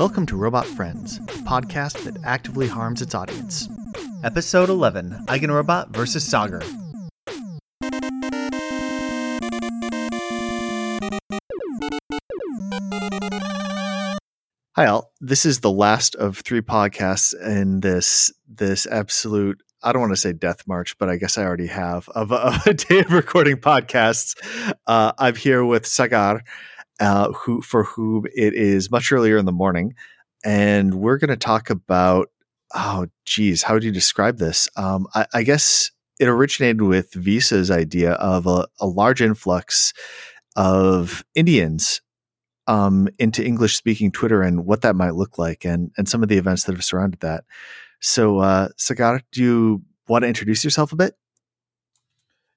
Welcome to Robot Friends, a podcast that actively harms its audience. Episode 11 Eigenrobot vs. Sagar. Hi all. This is the last of three podcasts in this this absolute I don't want to say death march, but I guess I already have of, of a day of recording podcasts. Uh, I'm here with Sagar, uh, who for whom it is much earlier in the morning, and we're going to talk about oh geez, how do you describe this? Um, I, I, guess it originated with Visa's idea of a, a large influx of Indians um, into English speaking Twitter and what that might look like, and and some of the events that have surrounded that. So, uh, Sagar, do you want to introduce yourself a bit?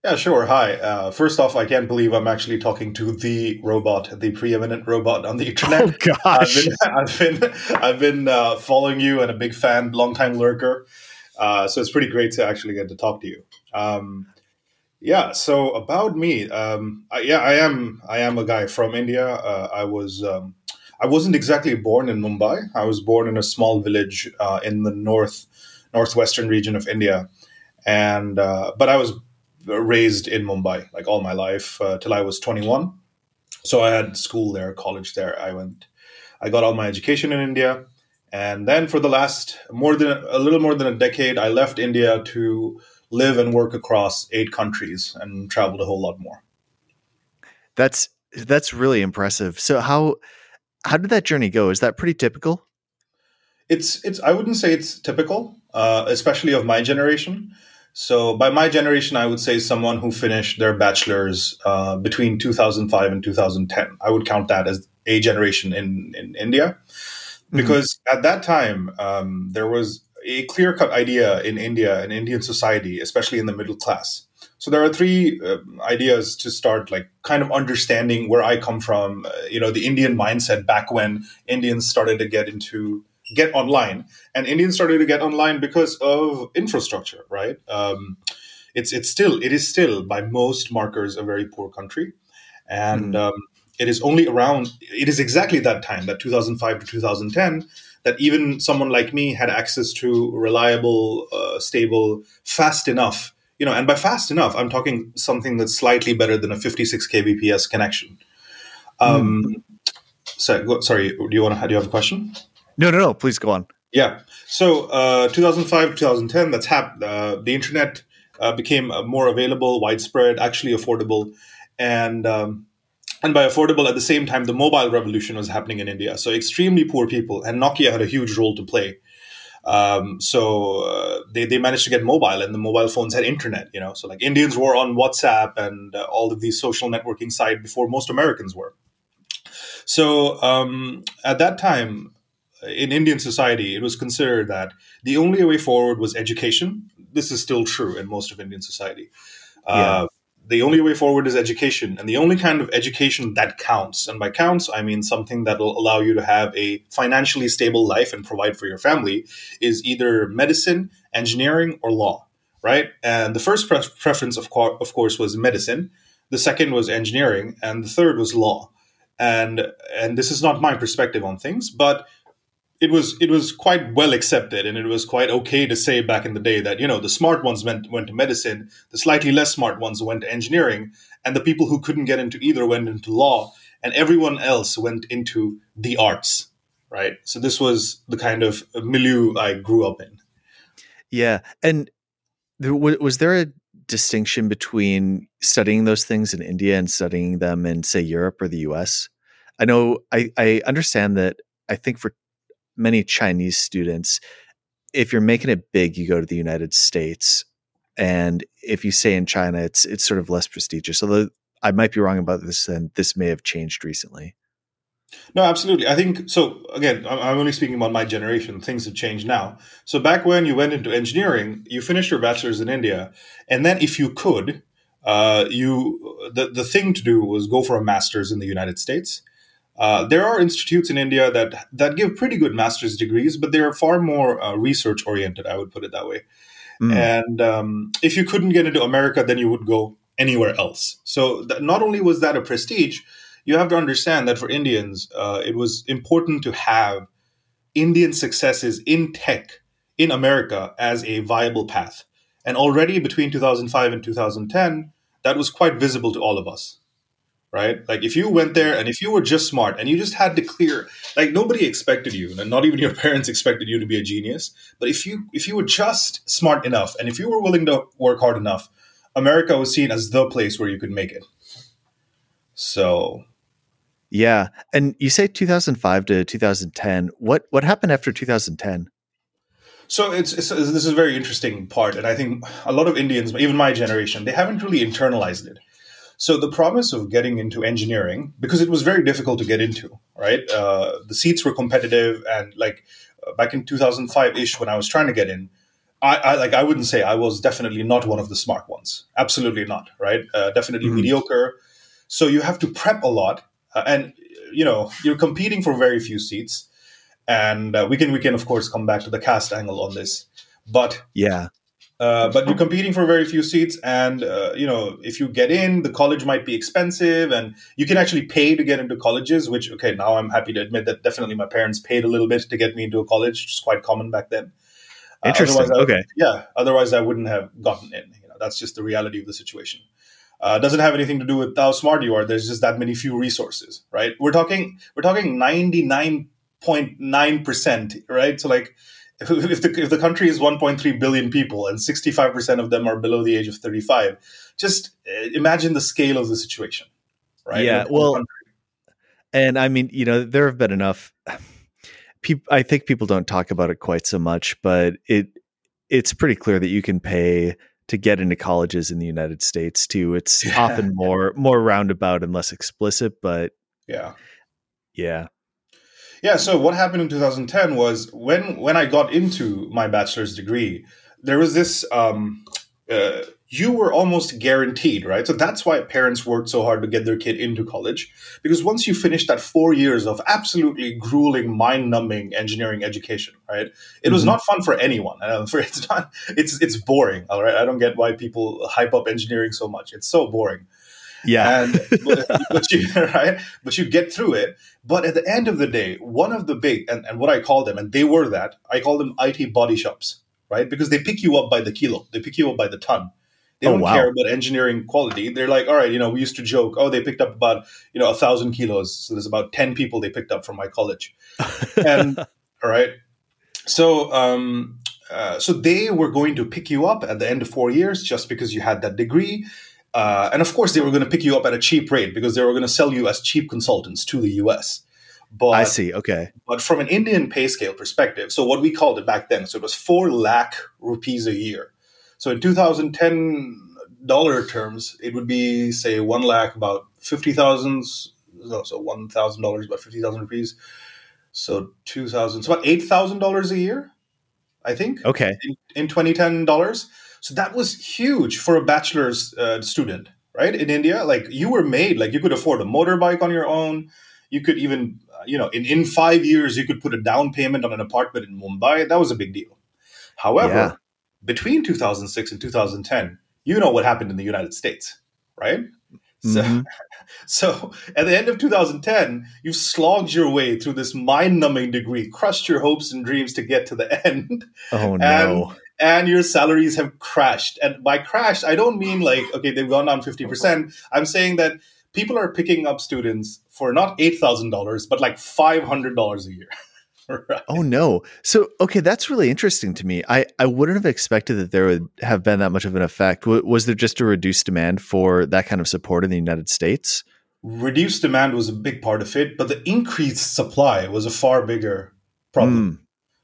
Yeah, sure. Hi. Uh, first off, I can't believe I'm actually talking to the robot, the preeminent robot on the internet. Oh gosh, I've been, I've been, I've been uh, following you and a big fan, long time lurker. Uh, so it's pretty great to actually get to talk to you. Um, yeah. So about me, um, I, yeah, I am, I am a guy from India. Uh, I was, um, I wasn't exactly born in Mumbai. I was born in a small village uh, in the north, northwestern region of India, and uh, but I was raised in Mumbai like all my life uh, till I was 21. So I had school there, college there. I went, I got all my education in India, and then for the last more than a little more than a decade, I left India to live and work across eight countries and traveled a whole lot more. That's that's really impressive. So how how did that journey go? Is that pretty typical? It's it's I wouldn't say it's typical, uh, especially of my generation. So by my generation, I would say someone who finished their bachelor's uh, between 2005 and 2010. I would count that as a generation in, in India. Mm-hmm. Because mm-hmm. at that time, um, there was a clear cut idea in India and Indian society, especially in the middle class. So there are three uh, ideas to start, like kind of understanding where I come from. Uh, you know, the Indian mindset back when Indians started to get into get online, and Indians started to get online because of infrastructure, right? Um, it's it's still it is still by most markers a very poor country, and mm. um, it is only around it is exactly that time that 2005 to 2010 that even someone like me had access to reliable, uh, stable, fast enough. You know, and by fast enough, I'm talking something that's slightly better than a 56 kbps connection. Um, mm. So, sorry, do you want to? Do you have a question? No, no, no. Please go on. Yeah. So, uh, 2005, 2010, that's happened. Uh, the internet uh, became uh, more available, widespread, actually affordable, and um, and by affordable, at the same time, the mobile revolution was happening in India. So, extremely poor people, and Nokia had a huge role to play. Um, so uh, they they managed to get mobile, and the mobile phones had internet. You know, so like Indians were on WhatsApp and uh, all of these social networking sites before most Americans were. So um, at that time, in Indian society, it was considered that the only way forward was education. This is still true in most of Indian society. Yeah. Uh, the only way forward is education, and the only kind of education that counts. And by counts, I mean something that will allow you to have a financially stable life and provide for your family is either medicine, engineering, or law, right? And the first pre- preference, of, co- of course, was medicine. The second was engineering, and the third was law. And and this is not my perspective on things, but it was it was quite well accepted and it was quite okay to say back in the day that you know the smart ones went went to medicine the slightly less smart ones went to engineering and the people who couldn't get into either went into law and everyone else went into the arts right? So this was the kind of milieu i grew up in. Yeah and there, was there a distinction between studying those things in india and studying them in say europe or the us i know i, I understand that i think for many Chinese students, if you're making it big, you go to the United States, and if you stay in China, it's it's sort of less prestigious. Although I might be wrong about this, and this may have changed recently. No, absolutely. I think so. Again, I'm only speaking about my generation. Things have changed now. So back when you went into engineering, you finished your bachelor's in India, and then if you could, uh, you the the thing to do was go for a master's in the United States. Uh, there are institutes in India that that give pretty good master's degrees, but they are far more uh, research oriented. I would put it that way. Mm. And um, if you couldn't get into America, then you would go anywhere else. So th- not only was that a prestige, you have to understand that for Indians, uh, it was important to have Indian successes in tech in America as a viable path. And already between 2005 and 2010, that was quite visible to all of us. Right? Like if you went there and if you were just smart and you just had to clear like nobody expected you and not even your parents expected you to be a genius, but if you if you were just smart enough and if you were willing to work hard enough, America was seen as the place where you could make it. So yeah, and you say 2005 to 2010. What what happened after 2010? So it's, it's, this is a very interesting part, and I think a lot of Indians, even my generation, they haven't really internalized it. So the promise of getting into engineering, because it was very difficult to get into, right? Uh, the seats were competitive, and like uh, back in 2005 ish, when I was trying to get in, I, I, like I wouldn't say I was definitely not one of the smart ones. Absolutely not, right? Uh, definitely mm-hmm. mediocre. So you have to prep a lot, uh, and you know you're competing for very few seats and uh, we can we can of course come back to the caste angle on this but yeah uh, but you're competing for very few seats and uh, you know if you get in the college might be expensive and you can actually pay to get into colleges which okay now i'm happy to admit that definitely my parents paid a little bit to get me into a college which is quite common back then. Uh, interesting. I, okay. Yeah otherwise i wouldn't have gotten in you know that's just the reality of the situation. Uh, doesn't have anything to do with how smart you are? There's just that many few resources right? We're talking we're talking 99 0.9%, right? So like if, the if the country is 1.3 billion people and 65% of them are below the age of 35, just uh, imagine the scale of the situation, right? Yeah, well and I mean, you know, there have been enough people I think people don't talk about it quite so much, but it it's pretty clear that you can pay to get into colleges in the United States too. It's yeah. often more more roundabout and less explicit, but yeah. Yeah. Yeah. So what happened in 2010 was when when I got into my bachelor's degree, there was this. Um, uh, you were almost guaranteed, right? So that's why parents worked so hard to get their kid into college. Because once you finish that four years of absolutely grueling, mind-numbing engineering education, right? It was mm-hmm. not fun for anyone. Uh, for it's not. It's it's boring. All right. I don't get why people hype up engineering so much. It's so boring. Yeah. And but, but, you right, but you get through it. But at the end of the day, one of the big and, and what I call them, and they were that, I call them IT body shops, right? Because they pick you up by the kilo, they pick you up by the ton. They don't oh, wow. care about engineering quality. They're like, all right, you know, we used to joke, oh, they picked up about, you know, a thousand kilos. So there's about 10 people they picked up from my college. And all right. So um uh, so they were going to pick you up at the end of four years just because you had that degree uh, and of course, they were going to pick you up at a cheap rate because they were going to sell you as cheap consultants to the US. But, I see. Okay. But from an Indian pay scale perspective, so what we called it back then, so it was 4 lakh rupees a year. So in 2010 dollar terms, it would be, say, 1 lakh about 50,000. No, so $1,000 about 50,000 rupees. So 2000 so about $8,000 a year, I think. Okay. In, in 2010 dollars. So that was huge for a bachelor's uh, student, right? In India, like you were made, like you could afford a motorbike on your own. You could even, uh, you know, in, in five years, you could put a down payment on an apartment in Mumbai. That was a big deal. However, yeah. between 2006 and 2010, you know what happened in the United States, right? Mm-hmm. So, so at the end of 2010, you've slogged your way through this mind-numbing degree, crushed your hopes and dreams to get to the end. Oh no! And your salaries have crashed. And by crashed, I don't mean like, okay, they've gone down 50%. I'm saying that people are picking up students for not $8,000, but like $500 a year. right. Oh no. So okay, that's really interesting to me. I I wouldn't have expected that there would have been that much of an effect. W- was there just a reduced demand for that kind of support in the United States? Reduced demand was a big part of it, but the increased supply was a far bigger problem. Mm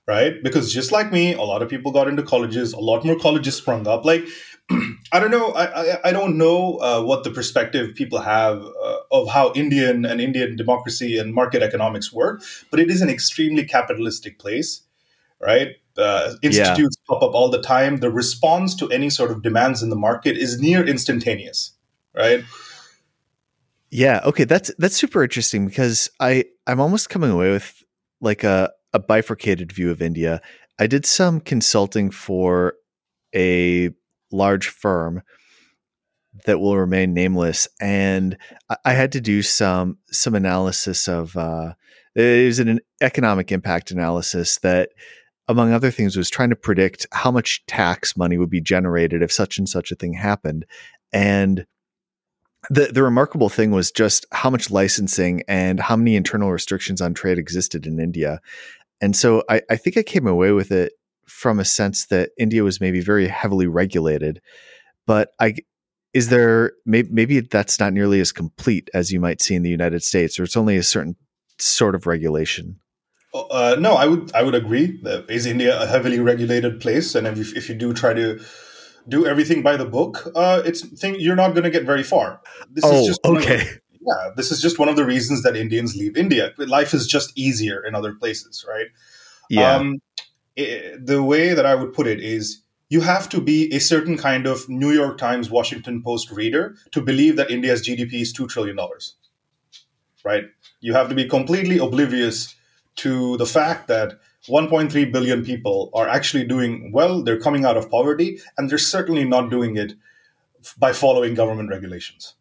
right? Because just like me, a lot of people got into colleges. A lot more colleges sprung up. Like, I don't know. I I, I don't know uh, what the perspective people have uh, of how Indian and Indian democracy and market economics work, but it is an extremely capitalistic place, right? Uh, institutes yeah. pop up all the time. The response to any sort of demands in the market is near instantaneous, right? Yeah. Okay. That's that's super interesting because I I'm almost coming away with like a a bifurcated view of India. I did some consulting for a large firm that will remain nameless, and I had to do some some analysis of uh, It was an economic impact analysis that, among other things, was trying to predict how much tax money would be generated if such and such a thing happened. And the the remarkable thing was just how much licensing and how many internal restrictions on trade existed in India. And so I, I think I came away with it from a sense that India was maybe very heavily regulated. But I is there maybe, maybe that's not nearly as complete as you might see in the United States, or it's only a certain sort of regulation. Uh, no, I would I would agree. Is India a heavily regulated place? And if, you, if you do try to do everything by the book, uh, it's think you're not going to get very far. This oh, is just okay. The, yeah, this is just one of the reasons that Indians leave India. Life is just easier in other places, right? Yeah. Um, it, the way that I would put it is you have to be a certain kind of New York Times, Washington Post reader to believe that India's GDP is $2 trillion. Right? You have to be completely oblivious to the fact that 1.3 billion people are actually doing well, they're coming out of poverty, and they're certainly not doing it by following government regulations.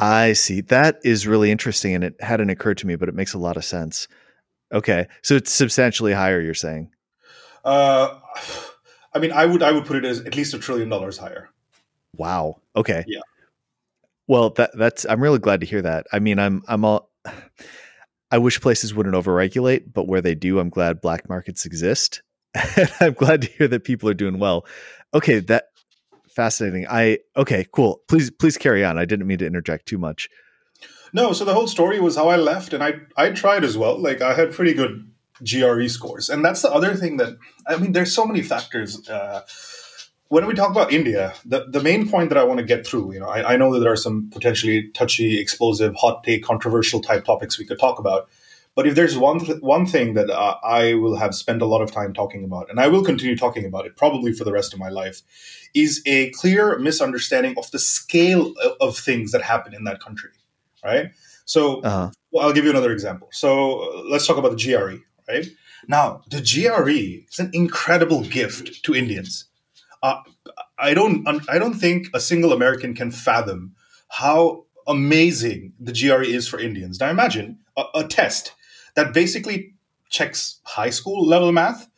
I see. That is really interesting, and it hadn't occurred to me, but it makes a lot of sense. Okay, so it's substantially higher. You're saying? Uh, I mean, I would I would put it as at least a trillion dollars higher. Wow. Okay. Yeah. Well, that that's I'm really glad to hear that. I mean, I'm I'm all I wish places wouldn't overregulate, but where they do, I'm glad black markets exist. and I'm glad to hear that people are doing well. Okay, that fascinating. I okay, cool. Please please carry on. I didn't mean to interject too much. No, so the whole story was how I left and I I tried as well. Like I had pretty good GRE scores. And that's the other thing that, I mean, there's so many factors. Uh, when we talk about India, the, the main point that I want to get through, you know, I, I know that there are some potentially touchy, explosive, hot take, controversial type topics we could talk about. But if there's one th- one thing that uh, I will have spent a lot of time talking about, and I will continue talking about it probably for the rest of my life, is a clear misunderstanding of the scale of, of things that happen in that country. Right. So uh-huh. well, I'll give you another example. So uh, let's talk about the GRE right? Now, the GRE is an incredible gift to Indians. Uh, I don't, I don't think a single American can fathom how amazing the GRE is for Indians. Now, imagine a, a test that basically checks high school level math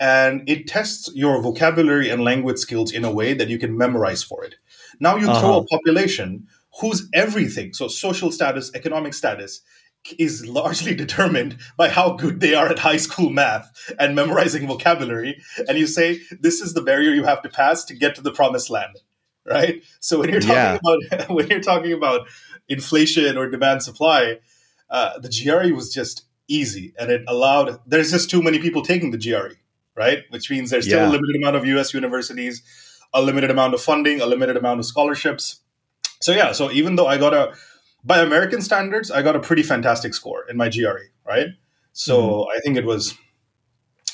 and it tests your vocabulary and language skills in a way that you can memorize for it. Now you uh-huh. throw a population whose everything, so social status, economic status, is largely determined by how good they are at high school math and memorizing vocabulary. And you say, this is the barrier you have to pass to get to the promised land. Right. So when you're talking yeah. about when you're talking about inflation or demand supply, uh, the GRE was just easy and it allowed there's just too many people taking the GRE, right? Which means there's still yeah. a limited amount of US universities, a limited amount of funding, a limited amount of scholarships. So yeah, so even though I got a by American standards, I got a pretty fantastic score in my GRE, right? So mm-hmm. I think it was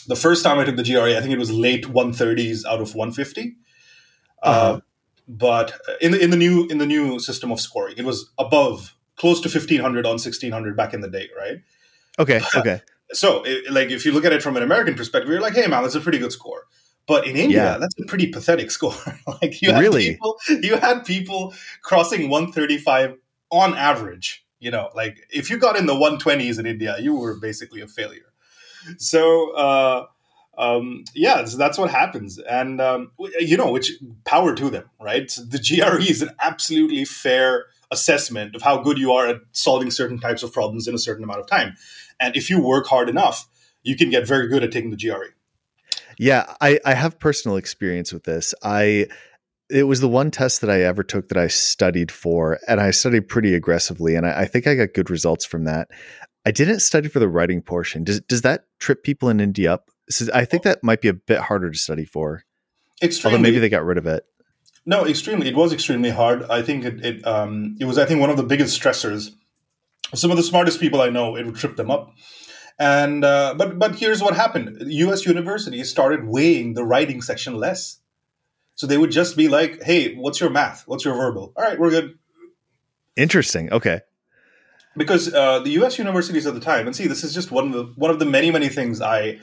the first time I took the GRE, I think it was late 130s out of 150. Uh, uh-huh. Uh, but in the in the new in the new system of scoring, it was above close to 1500 on 1600 back in the day, right? Okay, okay. So, it, like, if you look at it from an American perspective, you're like, "Hey, man, that's a pretty good score." But in India, yeah. that's a pretty pathetic score. like, you had really? people, you had people crossing 135 on average, you know, like if you got in the 120s in India, you were basically a failure. So, uh, um, yeah, so that's what happens. And, um, you know, which power to them, right? So the GRE is an absolutely fair assessment of how good you are at solving certain types of problems in a certain amount of time. And if you work hard enough, you can get very good at taking the GRE. Yeah, I, I have personal experience with this. I it was the one test that I ever took that I studied for, and I studied pretty aggressively, and I, I, think I got good results from that. I didn't study for the writing portion. Does does that trip people in India up? So I think that might be a bit harder to study for. Extremely. Although maybe they got rid of it. No, extremely. It was extremely hard. I think it it, um, it was. I think one of the biggest stressors. Some of the smartest people I know, it would trip them up. And uh, but but here's what happened: U.S. universities started weighing the writing section less so they would just be like, "Hey, what's your math? What's your verbal? All right, we're good." Interesting. Okay. Because uh, the U.S. universities at the time, and see, this is just one of the one of the many many things I.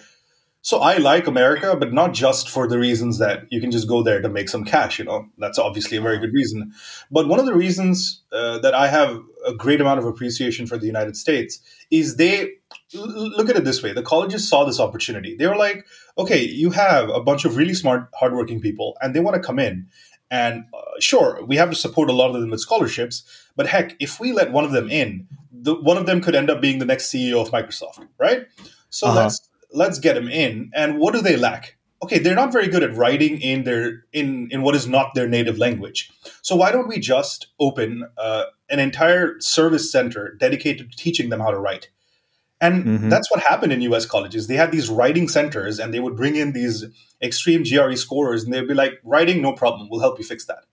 So I like America, but not just for the reasons that you can just go there to make some cash. You know, that's obviously a very good reason. But one of the reasons uh, that I have a great amount of appreciation for the United States is they look at it this way the colleges saw this opportunity they were like okay you have a bunch of really smart hardworking people and they want to come in and uh, sure we have to support a lot of them with scholarships but heck if we let one of them in the, one of them could end up being the next ceo of microsoft right so uh-huh. let's let's get them in and what do they lack okay they're not very good at writing in their in in what is not their native language so why don't we just open uh, an entire service center dedicated to teaching them how to write and mm-hmm. that's what happened in US colleges. They had these writing centers and they would bring in these extreme GRE scorers and they'd be like, writing, no problem. We'll help you fix that.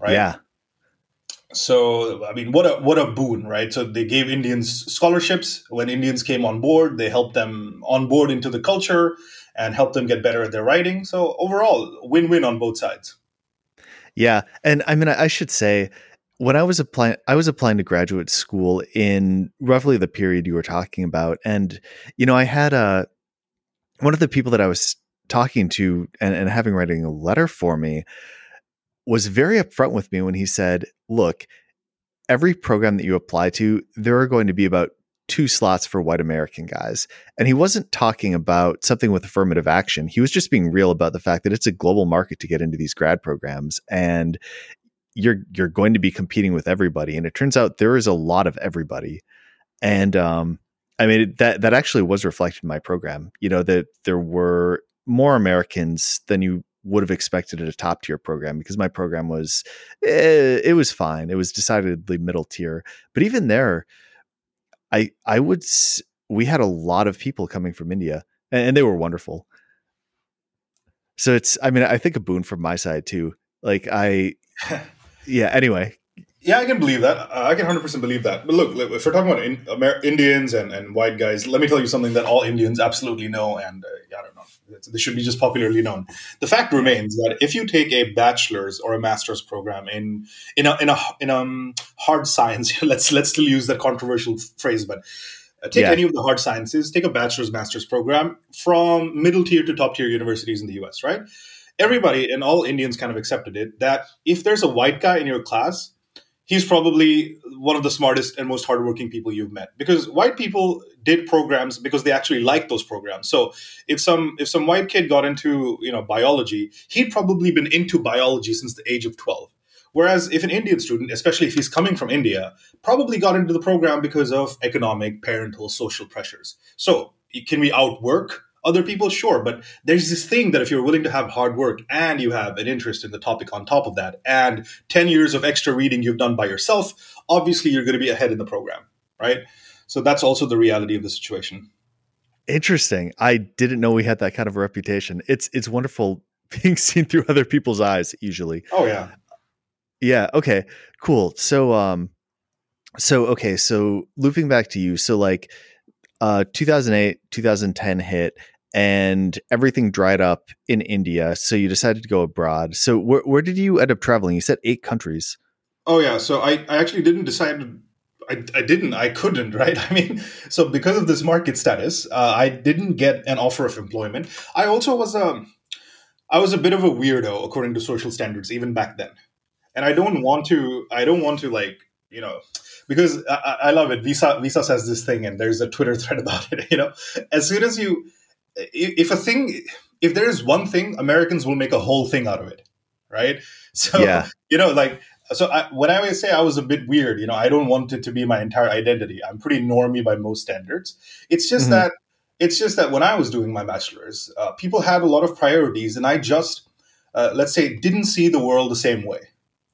Right. Yeah. So I mean, what a what a boon, right? So they gave Indians scholarships. When Indians came on board, they helped them on board into the culture and helped them get better at their writing. So overall, win-win on both sides. Yeah, and I mean, I should say when I was applying, I was applying to graduate school in roughly the period you were talking about, and you know, I had a one of the people that I was talking to and, and having writing a letter for me was very upfront with me when he said, "Look, every program that you apply to, there are going to be about two slots for white American guys. And he wasn't talking about something with affirmative action. He was just being real about the fact that it's a global market to get into these grad programs. And you're you're going to be competing with everybody and it turns out there is a lot of everybody and um i mean that that actually was reflected in my program you know that there were more americans than you would have expected at a top tier program because my program was eh, it was fine it was decidedly middle tier but even there i i would we had a lot of people coming from india and, and they were wonderful so it's i mean i think a boon from my side too like i yeah. Anyway. Yeah, I can believe that. Uh, I can hundred percent believe that. But look, if we're talking about in, Amer- Indians and, and white guys, let me tell you something that all Indians absolutely know, and uh, I don't know, this should be just popularly known. The fact remains that if you take a bachelor's or a master's program in in a in a in um hard science, let's let's still use that controversial phrase, but uh, take yeah. any of the hard sciences, take a bachelor's master's program from middle tier to top tier universities in the U.S. Right everybody and all Indians kind of accepted it that if there's a white guy in your class, he's probably one of the smartest and most hardworking people you've met because white people did programs because they actually liked those programs. So if some if some white kid got into you know biology, he'd probably been into biology since the age of twelve. Whereas if an Indian student, especially if he's coming from India, probably got into the program because of economic, parental, social pressures. So can we outwork other people sure but there's this thing that if you're willing to have hard work and you have an interest in the topic on top of that and 10 years of extra reading you've done by yourself obviously you're going to be ahead in the program right? So that's also the reality of the situation. Interesting. I didn't know we had that kind of a reputation. It's it's wonderful being seen through other people's eyes usually. Oh yeah. Yeah okay cool. So um so okay so looping back to you so like uh, 2008, 2010 hit, and everything dried up in India. So you decided to go abroad. So where, where did you end up traveling? You said eight countries. Oh yeah. So I, I actually didn't decide. I, I didn't. I couldn't. Right. I mean, so because of this market status, uh, I didn't get an offer of employment. I also was a, um, I was a bit of a weirdo according to social standards even back then, and I don't want to. I don't want to like you know because I, I, love it. Visa Visa says this thing, and there's a Twitter thread about it. You know, as soon as you, if a thing, if there is one thing, Americans will make a whole thing out of it, right? So yeah. you know, like so I, when I say I was a bit weird, you know, I don't want it to be my entire identity. I'm pretty normy by most standards. It's just mm-hmm. that it's just that when I was doing my bachelor's, uh, people had a lot of priorities, and I just uh, let's say didn't see the world the same way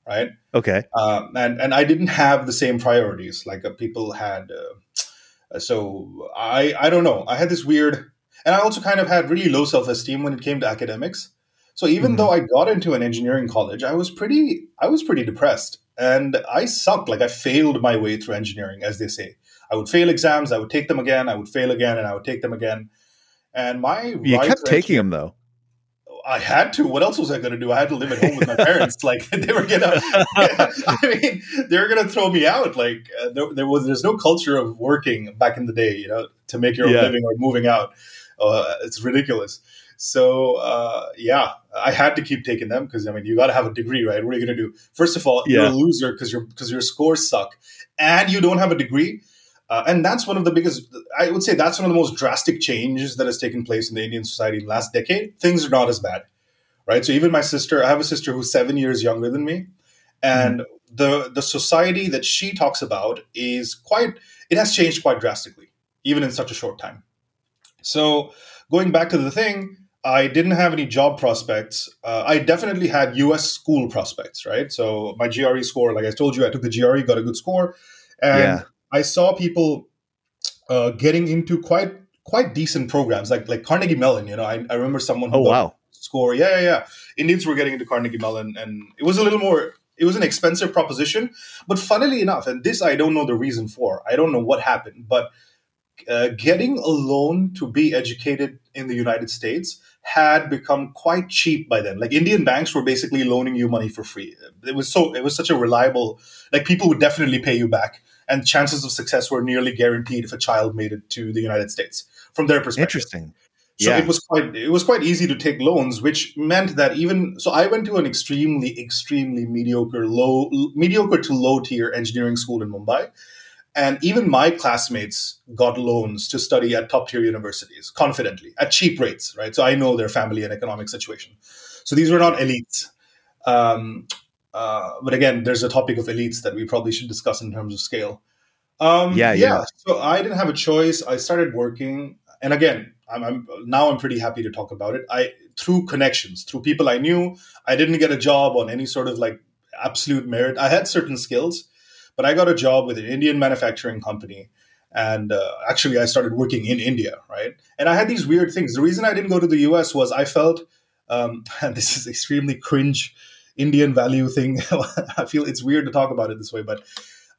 right? Okay. Uh, and and I didn't have the same priorities like uh, people had. Uh, so I I don't know. I had this weird, and I also kind of had really low self esteem when it came to academics. So even mm-hmm. though I got into an engineering college, I was pretty I was pretty depressed, and I sucked. Like I failed my way through engineering, as they say. I would fail exams, I would take them again, I would fail again, and I would take them again. And my you kept taking them though. I had to. What else was I going to do? I had to live at home with my parents. like they were gonna, I mean, they were gonna throw me out. Like uh, there, there, was, there's no culture of working back in the day, you know, to make your own yeah. living or moving out. Uh, it's ridiculous. So uh, yeah, I had to keep taking them because I mean, you got to have a degree, right? What are you gonna do? First of all, yeah. you're a loser because your because your scores suck, and you don't have a degree. Uh, and that's one of the biggest, I would say that's one of the most drastic changes that has taken place in the Indian society in the last decade. Things are not as bad, right? So even my sister, I have a sister who's seven years younger than me. And mm-hmm. the, the society that she talks about is quite, it has changed quite drastically, even in such a short time. So going back to the thing, I didn't have any job prospects. Uh, I definitely had US school prospects, right? So my GRE score, like I told you, I took the GRE, got a good score. And yeah. I saw people uh, getting into quite quite decent programs, like like Carnegie Mellon. You know, I, I remember someone who oh wow score. Yeah, yeah, yeah. Indians were getting into Carnegie Mellon, and it was a little more. It was an expensive proposition, but funnily enough, and this I don't know the reason for. I don't know what happened, but uh, getting a loan to be educated in the United States had become quite cheap by then. Like Indian banks were basically loaning you money for free. It was so it was such a reliable like people would definitely pay you back and chances of success were nearly guaranteed if a child made it to the United States from their perspective. Interesting. So yeah. it was quite it was quite easy to take loans, which meant that even so, I went to an extremely extremely mediocre low mediocre to low tier engineering school in Mumbai, and even my classmates got loans to study at top tier universities confidently at cheap rates, right? So I know their family and economic situation. So these were not elites. Um, uh, but again, there's a topic of elites that we probably should discuss in terms of scale. Um, yeah, yeah, yeah. So I didn't have a choice. I started working, and again, I'm, I'm, now I'm pretty happy to talk about it. I through connections, through people I knew. I didn't get a job on any sort of like absolute merit. I had certain skills, but I got a job with an Indian manufacturing company. And uh, actually, I started working in India, right? And I had these weird things. The reason I didn't go to the US was I felt, um, and this is extremely cringe Indian value thing. I feel it's weird to talk about it this way, but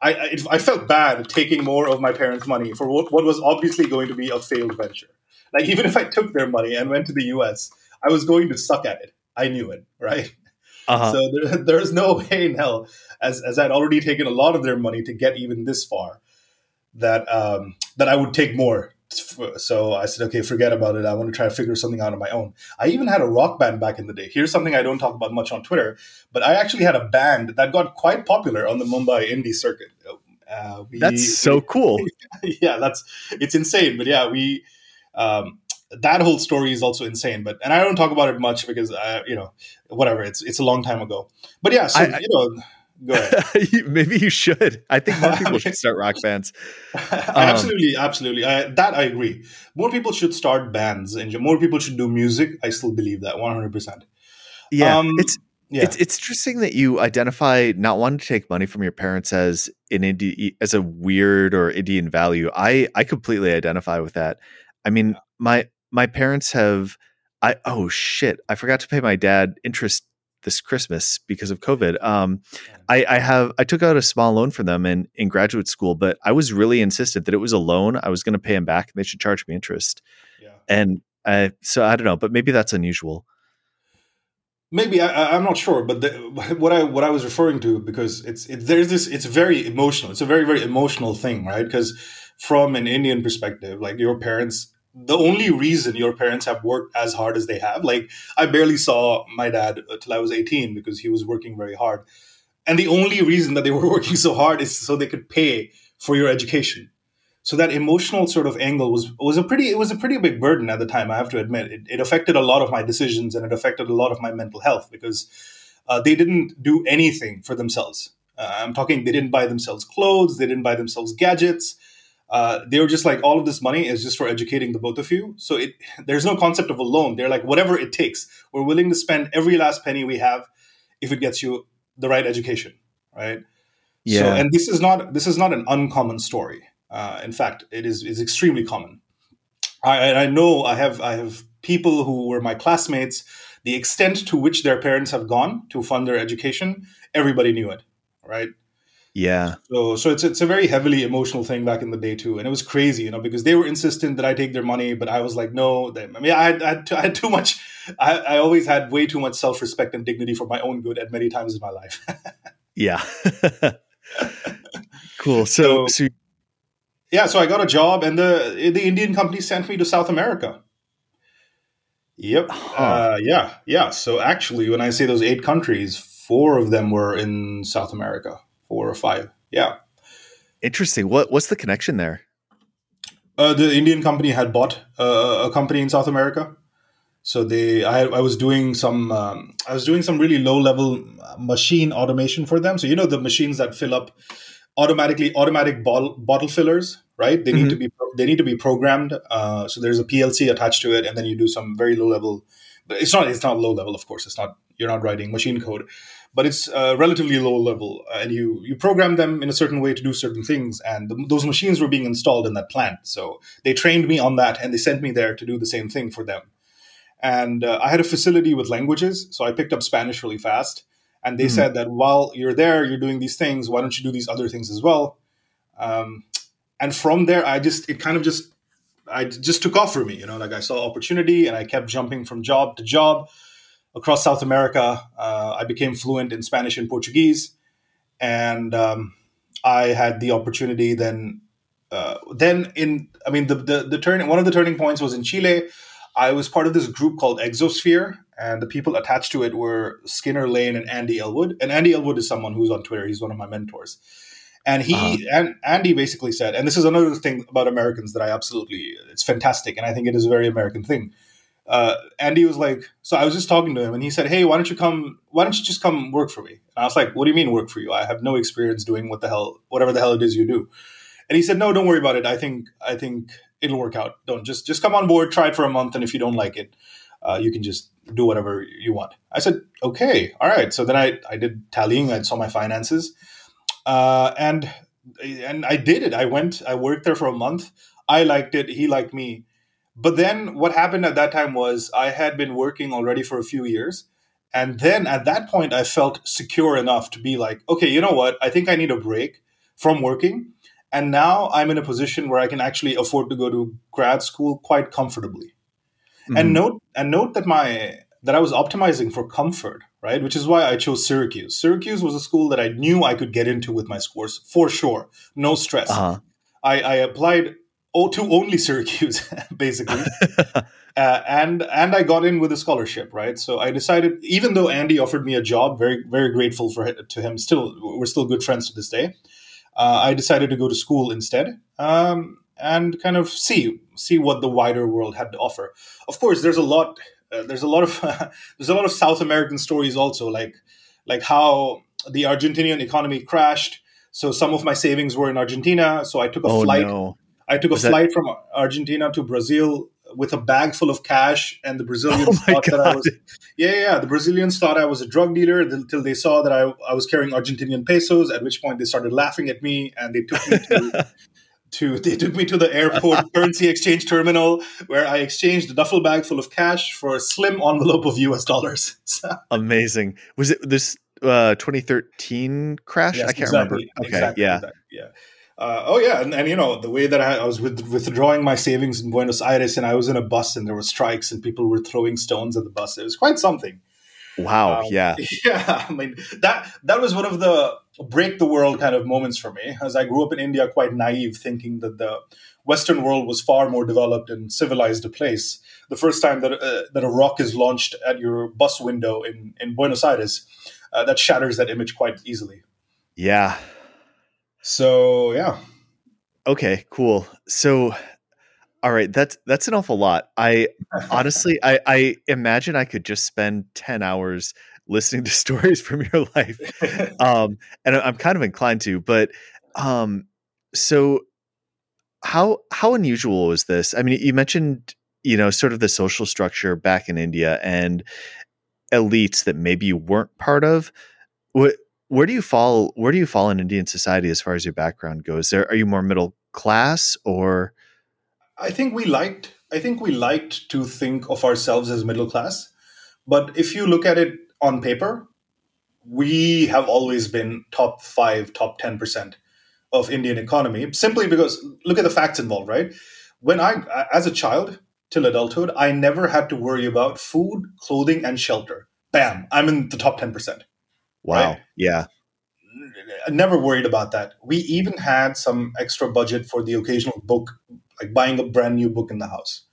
I, I, I felt bad taking more of my parents' money for what, what was obviously going to be a failed venture. Like even if I took their money and went to the U.S., I was going to suck at it. I knew it, right? Uh-huh. So there, there's no way in hell, as as I'd already taken a lot of their money to get even this far, that um, that I would take more so I said, okay, forget about it. I want to try to figure something out on my own. I even had a rock band back in the day. Here's something I don't talk about much on Twitter, but I actually had a band that got quite popular on the Mumbai indie circuit. Uh, we, that's so cool. yeah, that's it's insane. But yeah, we um, that whole story is also insane. But and I don't talk about it much because I, you know, whatever. It's it's a long time ago. But yeah, so I, you know. Go ahead. Maybe you should. I think more people should start rock bands. Um, absolutely, absolutely. I, that I agree. More people should start bands, and more people should do music. I still believe that one hundred percent. Yeah, um, it's yeah. It's it's interesting that you identify not wanting to take money from your parents as an Indi- as a weird or Indian value. I I completely identify with that. I mean, my my parents have I oh shit, I forgot to pay my dad interest this Christmas because of COVID. Um, I, I, have I took out a small loan for them in in graduate school, but I was really insistent that it was a loan. I was going to pay them back, and they should charge me interest. Yeah. And I, so I don't know, but maybe that's unusual. Maybe I, am not sure, but the, what I what I was referring to because it's it, there's this it's very emotional. It's a very very emotional thing, right? Because from an Indian perspective, like your parents the only reason your parents have worked as hard as they have like i barely saw my dad till i was 18 because he was working very hard. And the only reason that they were working so hard is so they could pay for your education. So that emotional sort of angle was was a pretty it was a pretty big burden at the time i have to admit. It, it affected a lot of my decisions and it affected a lot of my mental health because uh, they didn't do anything for themselves. Uh, i'm talking they didn't buy themselves clothes they didn't buy themselves gadgets uh, they were just like all of this money is just for educating the both of you. So it there's no concept of a loan. They're like whatever it takes we're willing to spend every last penny we have if it gets you the right education right? Yeah. so, and this is not this is not an uncommon story. Uh, in fact it is is extremely common. I, I know i have i have people who were my classmates. The extent to which their parents have gone to fund their education everybody knew it right yeah. So so it's it's a very heavily emotional thing back in the day too, and it was crazy, you know, because they were insistent that I take their money, but I was like, no. They, I mean, I had, I had, too, I had too much. I, I always had way too much self respect and dignity for my own good at many times in my life. yeah. cool. So, so, so yeah, so I got a job, and the the Indian company sent me to South America. Yep. Huh. Uh, yeah, yeah. So actually, when I say those eight countries, four of them were in South America four or five. Yeah. Interesting. What what's the connection there? Uh, the Indian company had bought uh, a company in South America, so they I, I was doing some um, I was doing some really low level machine automation for them. So you know the machines that fill up automatically automatic bottle bottle fillers, right? They mm-hmm. need to be they need to be programmed. Uh, so there's a PLC attached to it, and then you do some very low level. It's not it's not low level, of course. It's not you're not writing machine code, but it's uh, relatively low level, and you you program them in a certain way to do certain things. And the, those machines were being installed in that plant, so they trained me on that, and they sent me there to do the same thing for them. And uh, I had a facility with languages, so I picked up Spanish really fast. And they mm-hmm. said that while you're there, you're doing these things. Why don't you do these other things as well? Um, and from there, I just it kind of just I just took off for me. You know, like I saw opportunity, and I kept jumping from job to job across South America. Uh, I became fluent in Spanish and Portuguese, and um, I had the opportunity then. Uh, then in, I mean, the, the the turn one of the turning points was in Chile. I was part of this group called Exosphere, and the people attached to it were Skinner Layne and Andy Ellwood. And Andy Ellwood is someone who's on Twitter. He's one of my mentors. And he uh-huh. and Andy basically said, and this is another thing about Americans that I absolutely it's fantastic, and I think it is a very American thing uh, Andy was like, so I was just talking to him, and he said, "Hey, why don't you come? Why don't you just come work for me?" And I was like, "What do you mean work for you? I have no experience doing what the hell, whatever the hell it is you do." And he said, "No, don't worry about it. I think I think it'll work out. Don't just just come on board, try it for a month, and if you don't like it, uh, you can just do whatever you want." I said, "Okay, all right." So then I I did tallying. I saw my finances, uh, and and I did it. I went. I worked there for a month. I liked it. He liked me but then what happened at that time was I had been working already for a few years. And then at that point, I felt secure enough to be like, okay, you know what? I think I need a break from working. And now I'm in a position where I can actually afford to go to grad school quite comfortably. Mm-hmm. And note and note that my that I was optimizing for comfort, right? Which is why I chose Syracuse. Syracuse was a school that I knew I could get into with my scores for sure, no stress. Uh-huh. I, I applied oh, to only Syracuse, basically. uh, and and I got in with a scholarship, right? So I decided, even though Andy offered me a job, very very grateful for to him. Still, we're still good friends to this day. Uh, I decided to go to school instead. Um, and kind of see see what the wider world had to offer. Of course, there's a lot. Uh, there's a lot of there's a lot of South American stories also, like like how the Argentinian economy crashed. So some of my savings were in Argentina. So I took a oh, flight. No. I took a flight from Argentina to Brazil with a bag full of cash, and the Brazilians oh thought God. that I was yeah, yeah. The Brazilians thought I was a drug dealer until they saw that I, I was carrying Argentinian pesos. At which point they started laughing at me, and they took me to. to, they took me to the airport currency exchange terminal where I exchanged a duffel bag full of cash for a slim envelope of US dollars. Amazing. Was it this uh, 2013 crash? Yes, I can't exactly, remember. Okay, exactly, yeah. Exactly, yeah. Uh, oh yeah, and, and, you know the way that I, I was with, withdrawing my savings in Buenos Aires, and I was in a bus, and there were strikes, and people were throwing stones at the bus. It was quite something. Wow! Um, yeah, yeah. I mean that that was one of the break the world kind of moments for me, as I grew up in India, quite naive, thinking that the Western world was far more developed and civilized a place. The first time that uh, that a rock is launched at your bus window in in Buenos Aires, uh, that shatters that image quite easily. Yeah, so yeah. Okay, cool. So all right, that's that's an awful lot. I honestly I, I imagine I could just spend 10 hours listening to stories from your life. Um and I'm kind of inclined to, but um so how how unusual is this? I mean, you mentioned, you know, sort of the social structure back in India and elites that maybe you weren't part of. What where do you fall where do you fall in indian society as far as your background goes? There are you more middle class or? I think we liked i think we liked to think of ourselves as middle class but if you look at it on paper we have always been top 5 top 10% of indian economy simply because look at the facts involved right? When i as a child till adulthood i never had to worry about food clothing and shelter. Bam i'm in the top 10% Wow. Right? Yeah. Never worried about that. We even had some extra budget for the occasional book, like buying a brand new book in the house.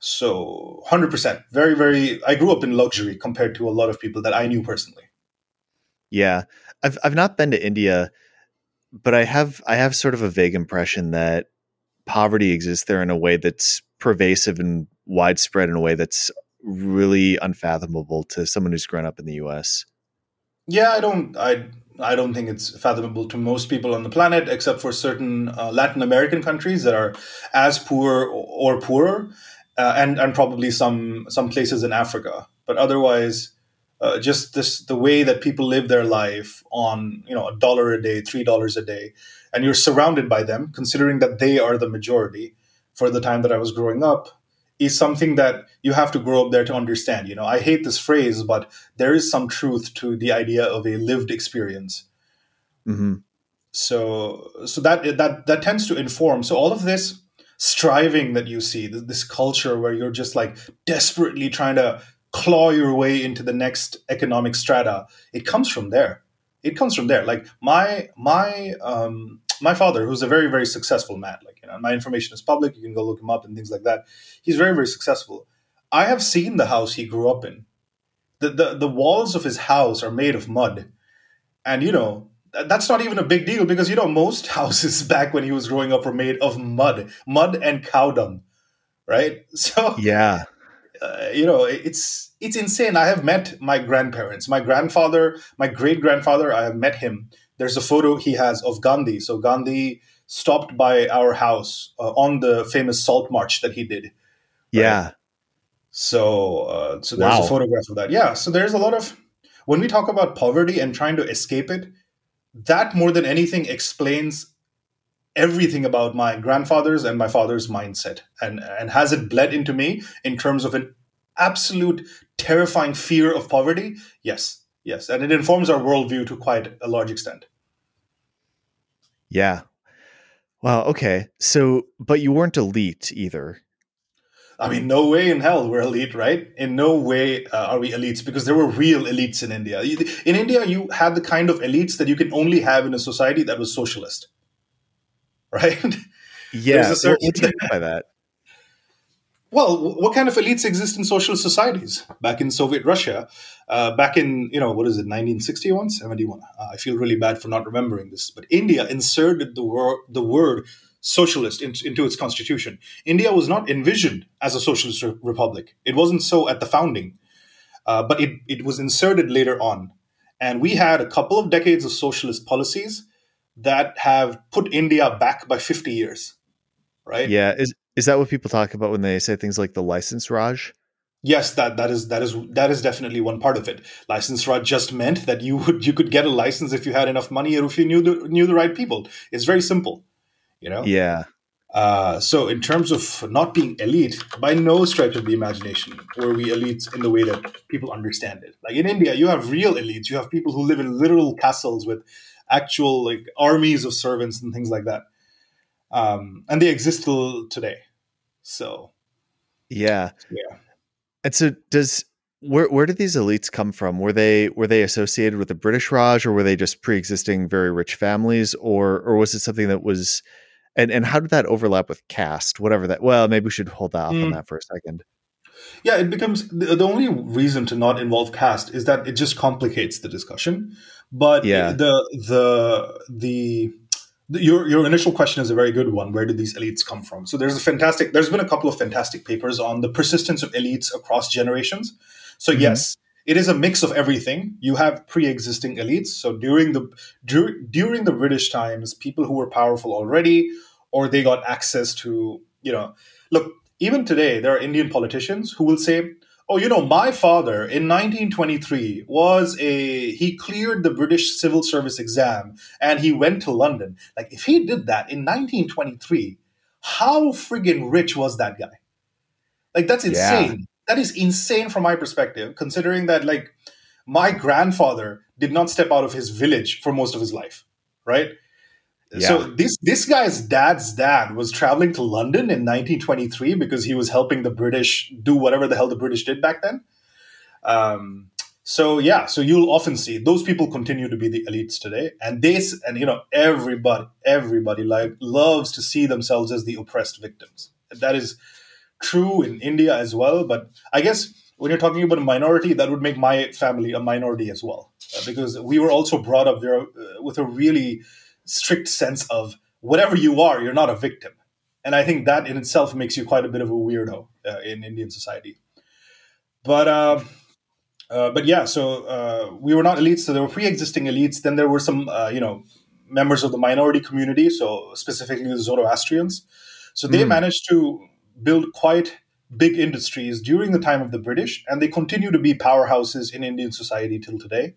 So 100%. Very, very. I grew up in luxury compared to a lot of people that I knew personally. Yeah. I've, I've not been to India. but I have I have sort of a vague impression that poverty exists there in a way that's pervasive and widespread in a way that's really unfathomable to someone who's grown up in the US. Yeah, I don't I I don't think it's fathomable to most people on the planet, except for certain uh, Latin American countries that are as poor or, or poorer, uh, and and probably some some places in Africa. But otherwise, uh, just this the way that people live their life on you know a dollar a day, three dollars a day, and you're surrounded by them, considering that they are the majority. For the time that I was growing up, is something that you have to grow up there to understand. You know, I hate this phrase, but there is some truth to the idea of a lived experience. Mm-hmm. So, so that that that tends to inform. So all of this striving that you see, this culture where you're just like desperately trying to claw your way into the next economic strata, it comes from there. It comes from there. Like my my um, my father, who's a very very successful man, like you know, my information is public. You can go look him up and things like that. He's very very successful. I have seen the house he grew up in. The the the walls of his house are made of mud, and you know that's not even a big deal because you know most houses back when he was growing up were made of mud, mud and cow dung, right? So yeah, uh, you know it's it's insane. I have met my grandparents, my grandfather, my great grandfather. I have met him there's a photo he has of Gandhi. So Gandhi stopped by our house uh, on the famous salt march that he did. Right? Yeah. So uh, so there's wow. a photograph of that. Yeah. So there's a lot of when we talk about poverty and trying to escape it, that more than anything explains everything about my grandfather's and my father's mindset and and has it bled into me in terms of an absolute terrifying fear of poverty yes yes and it informs our worldview to quite a large extent yeah. Wow. Okay. So, but you weren't elite either. I mean, no way in hell we're elite, right? In no way uh, are we elites because there were real elites in India. In India, you had the kind of elites that you can only have in a society that was socialist, right? Yeah. Certain, what do you mean by that? Well, what kind of elites exist in social societies? Back in Soviet Russia, uh, back in, you know, what is it, 1961, 71? Uh, I feel really bad for not remembering this. But India inserted the, wor- the word socialist in- into its constitution. India was not envisioned as a socialist re- republic. It wasn't so at the founding, uh, but it, it was inserted later on. And we had a couple of decades of socialist policies that have put India back by 50 years right? Yeah. Is is that what people talk about when they say things like the license Raj? Yes, that that is that is that is definitely one part of it. License Raj just meant that you would you could get a license if you had enough money or if you knew the knew the right people. It's very simple, you know. Yeah. Uh, so in terms of not being elite, by no stretch of the imagination were we elites in the way that people understand it. Like in India, you have real elites. You have people who live in literal castles with actual like armies of servants and things like that um, and they exist till today. So, yeah, yeah. And so, does where where did these elites come from? Were they were they associated with the British Raj, or were they just pre existing very rich families, or or was it something that was? And and how did that overlap with caste? Whatever that. Well, maybe we should hold off mm. on that for a second. Yeah, it becomes the, the, only reason to not involve caste is that it just complicates the discussion. But yeah. the the the your your initial question is a very good one. Where did these elites come from? So there's a fantastic. There's been a couple of fantastic papers on the persistence of elites across generations. So mm-hmm. yes, it is a mix of everything. You have pre-existing elites. So during the dur- during the British times, people who were powerful already, or they got access to you know, look. Even today, there are Indian politicians who will say, oh, you know, my father in 1923 was a, he cleared the British civil service exam and he went to London. Like, if he did that in 1923, how friggin' rich was that guy? Like, that's insane. Yeah. That is insane from my perspective, considering that, like, my grandfather did not step out of his village for most of his life, right? Yeah. So this this guy's dad's dad was traveling to London in 1923 because he was helping the British do whatever the hell the British did back then. Um, so yeah, so you'll often see those people continue to be the elites today, and this and you know everybody everybody like loves to see themselves as the oppressed victims. That is true in India as well, but I guess when you're talking about a minority, that would make my family a minority as well, uh, because we were also brought up there uh, with a really strict sense of whatever you are, you're not a victim. And I think that in itself makes you quite a bit of a weirdo uh, in Indian society. But uh, uh, but yeah, so uh, we were not elites. So there were pre-existing elites. Then there were some, uh, you know, members of the minority community. So specifically the Zoroastrians. So they mm. managed to build quite big industries during the time of the British, and they continue to be powerhouses in Indian society till today.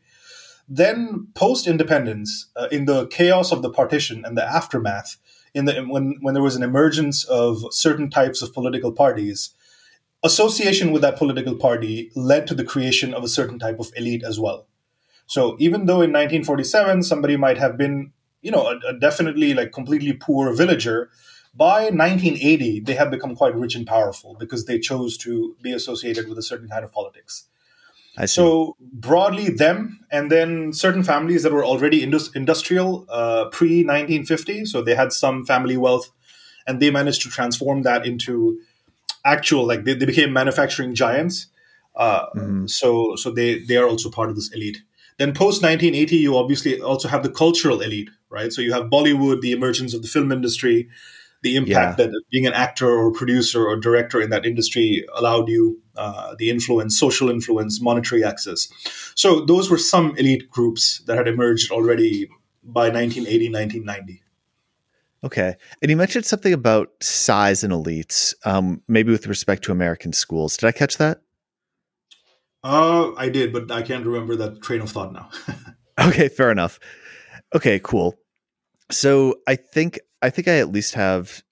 Then, post independence, uh, in the chaos of the partition and the aftermath, in the when when there was an emergence of certain types of political parties, association with that political party led to the creation of a certain type of elite as well. So even though in 1947 somebody might have been, you know, a, a definitely like completely poor villager, by 1980 they have become quite rich and powerful because they chose to be associated with a certain kind of politics. So broadly, them and then certain families that were already indus- industrial uh, pre 1950. So they had some family wealth, and they managed to transform that into actual like they, they became manufacturing giants. Uh, mm-hmm. So so they they are also part of this elite. Then post 1980, you obviously also have the cultural elite, right? So you have Bollywood, the emergence of the film industry, the impact yeah. that being an actor or producer or director in that industry allowed you, uh, the influence, social influence, monetary access. So those were some elite groups that had emerged already by 1980, 1990. Okay. And you mentioned something about size and elites, um, maybe with respect to American schools. Did I catch that? Uh, I did, but I can't remember that train of thought now. okay, fair enough. Okay, cool. So I think I think I at least have.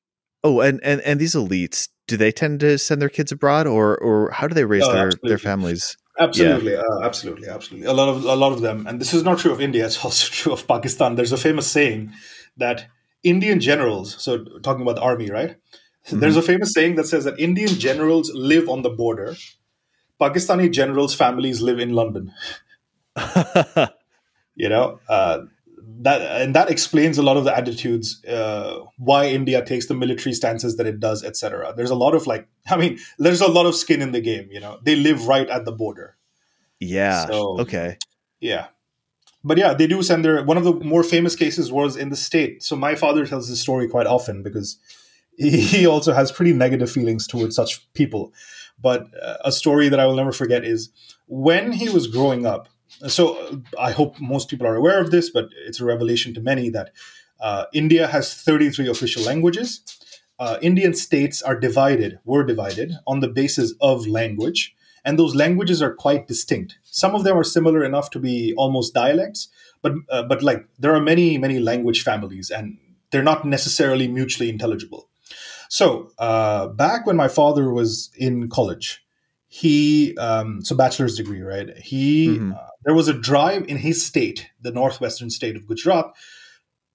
Oh, and and and these elites, do they tend to send their kids abroad, or or how do they raise oh, their their families? Absolutely, yeah. uh, absolutely, absolutely. A lot of a lot of them, and this is not true of India. It's also true of Pakistan. There's a famous saying that Indian generals. So talking about the army, right? Mm-hmm. There's a famous saying that says that Indian generals live on the border. Pakistani generals' families live in London. you know, uh, that and that explains a lot of the attitudes uh, why India takes the military stances that it does, etc. There's a lot of like, I mean, there's a lot of skin in the game. You know, they live right at the border. Yeah. So, okay. Yeah, but yeah, they do send their. One of the more famous cases was in the state. So my father tells this story quite often because he also has pretty negative feelings towards such people. But uh, a story that I will never forget is when he was growing up so I hope most people are aware of this, but it's a revelation to many that uh, India has 33 official languages. Uh, Indian states are divided, were divided on the basis of language, and those languages are quite distinct. Some of them are similar enough to be almost dialects, but uh, but like there are many many language families, and they're not necessarily mutually intelligible. So uh, back when my father was in college, he um, so bachelor's degree, right? He mm-hmm. There was a drive in his state, the northwestern state of Gujarat,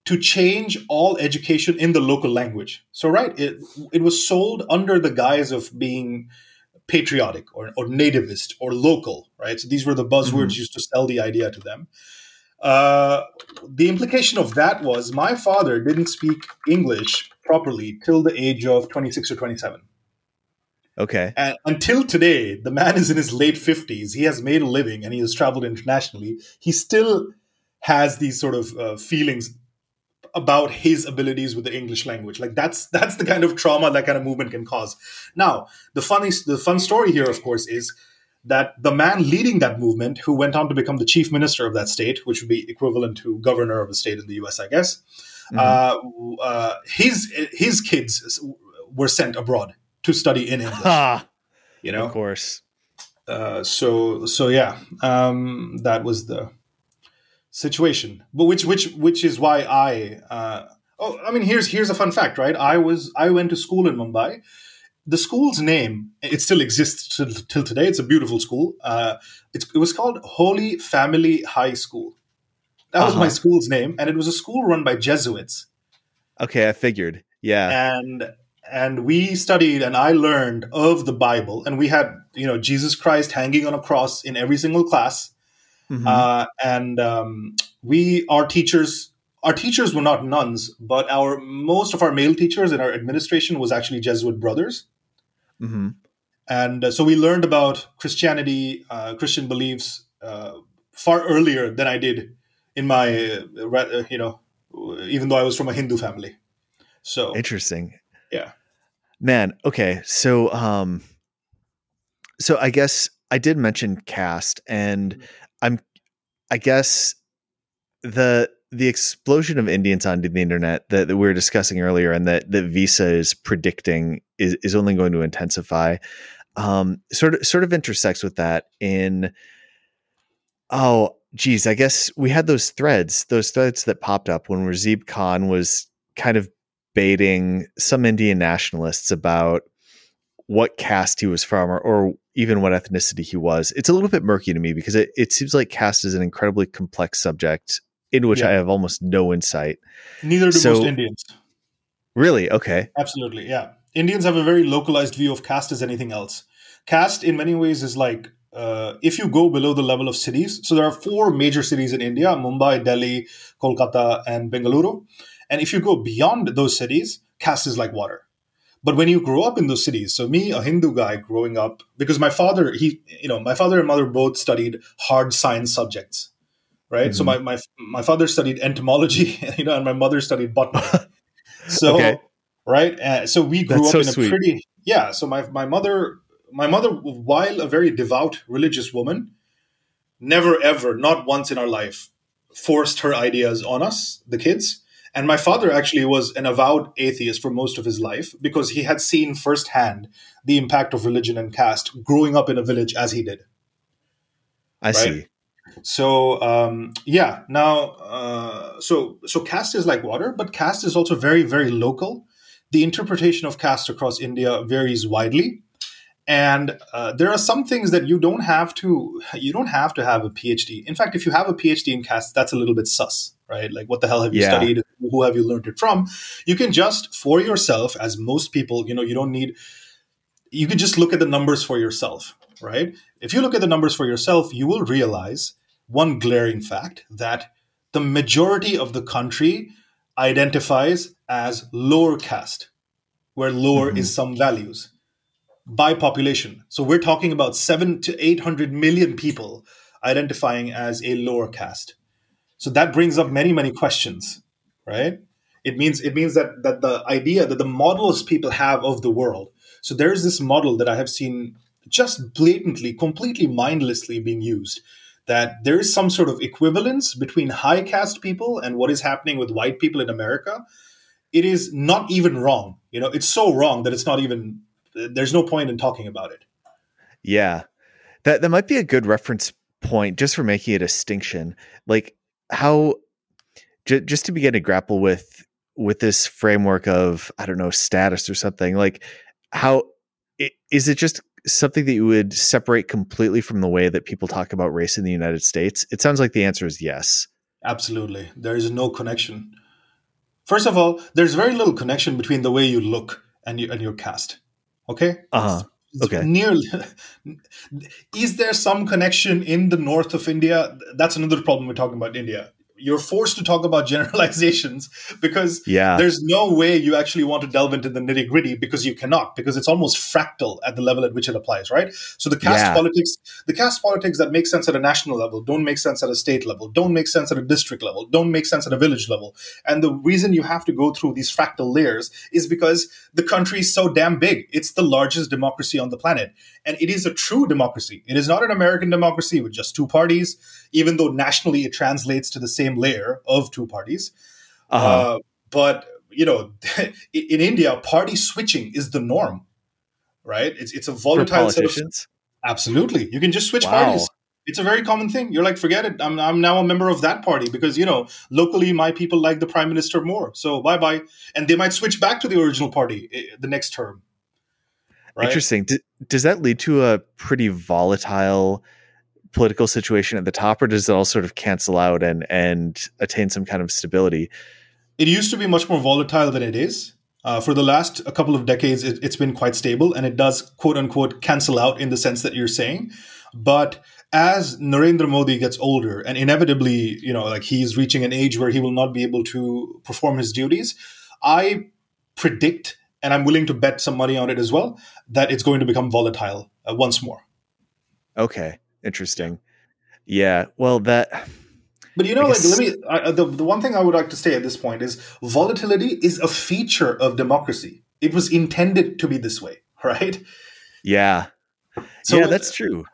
to change all education in the local language. So, right, it it was sold under the guise of being patriotic or, or nativist or local, right? So these were the buzzwords mm-hmm. used to sell the idea to them. Uh, the implication of that was my father didn't speak English properly till the age of 26 or 27. Okay. And until today, the man is in his late 50s. He has made a living and he has traveled internationally. He still has these sort of uh, feelings about his abilities with the English language. Like that's that's the kind of trauma that kind of movement can cause. Now, the funny the fun story here, of course, is that the man leading that movement, who went on to become the chief minister of that state, which would be equivalent to governor of a state in the U.S., I guess, mm-hmm. uh, uh, his his kids were sent abroad to study in English. you know, of course. Uh, so so yeah, um, that was the situation. But which which which is why I uh, oh I mean here's here's a fun fact, right? I was I went to school in Mumbai. The school's name it still exists till, till today. It's a beautiful school. Uh, it was called Holy Family High School. That was uh-huh. my school's name, and it was a school run by Jesuits. Okay, I figured. Yeah, and and we studied and I learned of the Bible, and we had you know Jesus Christ hanging on a cross in every single class, mm-hmm. uh, and um, we our teachers our teachers were not nuns, but our most of our male teachers in our administration was actually Jesuit brothers, mm-hmm. and uh, so we learned about Christianity, uh, Christian beliefs uh, far earlier than I did in my uh, you know even though I was from a Hindu family. So interesting. Yeah. Man, okay. So um so I guess I did mention caste and mm-hmm. I'm I guess the the explosion of Indians onto the internet that, that we were discussing earlier and that that Visa is predicting is, is only going to intensify um sort of sort of intersects with that in oh geez, I guess we had those threads, those threads that popped up when Razib Khan was kind of baiting some Indian nationalists about what caste he was from or, or even what ethnicity he was. It's a little bit murky to me because it, it seems like caste is an incredibly complex subject into which yeah. I have almost no insight. Neither do so, most Indians. Really? Okay. Absolutely. Yeah. Indians have a very localized view of caste as anything else. Caste, in many ways, is like uh, if you go below the level of cities. So there are four major cities in India Mumbai, Delhi, Kolkata, and Bengaluru. And if you go beyond those cities, caste is like water. But when you grow up in those cities, so me, a Hindu guy growing up, because my father, he, you know, my father and mother both studied hard science subjects, right? Mm-hmm. So my, my my father studied entomology, you know, and my mother studied botany. so, okay. right, uh, so we grew That's up so in a sweet. pretty, yeah. So my my mother, my mother, while a very devout religious woman, never ever, not once in our life, forced her ideas on us, the kids and my father actually was an avowed atheist for most of his life because he had seen firsthand the impact of religion and caste growing up in a village as he did. I right? see. So um, yeah, now uh, so so caste is like water, but caste is also very very local. The interpretation of caste across India varies widely and uh, there are some things that you don't have to you don't have to have a phd in fact if you have a phd in caste that's a little bit sus right? Like what the hell have you yeah. studied? Who have you learned it from? You can just for yourself as most people you know you don't need you can just look at the numbers for yourself right? If you look at the numbers for yourself you will realize one glaring fact that the majority of the country identifies as lower caste where lower mm-hmm. is some values by population. So we're talking about seven to 800 million people identifying as a lower caste. So that brings up many, many questions, right? It means it means that that the idea that the models people have of the world. So there's this model that I have seen just blatantly, completely mindlessly being used. That there is some sort of equivalence between high caste people and what is happening with white people in America. It is not even wrong. You know, it's so wrong that it's not even there's no point in talking about it. Yeah. That that might be a good reference point just for making a distinction. Like how j- just to begin to grapple with with this framework of I don't know status or something like how is it just something that you would separate completely from the way that people talk about race in the United States? It sounds like the answer is yes. Absolutely. There is no connection. First of all, there's very little connection between the way you look and, you, and your caste. Okay. Uh huh. Okay. Nearly. is there some connection in the north of India? That's another problem we're talking about India you're forced to talk about generalizations because yeah. there's no way you actually want to delve into the nitty gritty because you cannot because it's almost fractal at the level at which it applies right? So the caste yeah. politics the caste politics that make sense at a national level don't make sense at a state level don't make sense at a district level don't make sense at a village level. And the reason you have to go through these fractal layers is because the country is so damn big. It's the largest democracy on the planet. And it is a true democracy. It is not an american democracy with just two parties even though nationally it translates to the same layer of two parties. Uh-huh. Uh, but you know, in India, party switching is the norm, right? It's it's a volatile set of absolutely. You can just switch wow. parties. It's a very common thing. You're like, forget it. I'm I'm now a member of that party because you know locally my people like the prime minister more. So bye bye, and they might switch back to the original party the next term. Right? Interesting. D- does that lead to a pretty volatile? Political situation at the top, or does it all sort of cancel out and and attain some kind of stability? It used to be much more volatile than it is. Uh, for the last a couple of decades, it, it's been quite stable, and it does quote unquote cancel out in the sense that you're saying. But as Narendra Modi gets older, and inevitably, you know, like he's reaching an age where he will not be able to perform his duties, I predict, and I'm willing to bet some money on it as well, that it's going to become volatile uh, once more. Okay. Interesting. Yeah. Well, that But you know, like let me I, the the one thing I would like to say at this point is volatility is a feature of democracy. It was intended to be this way, right? Yeah. So yeah, that's true.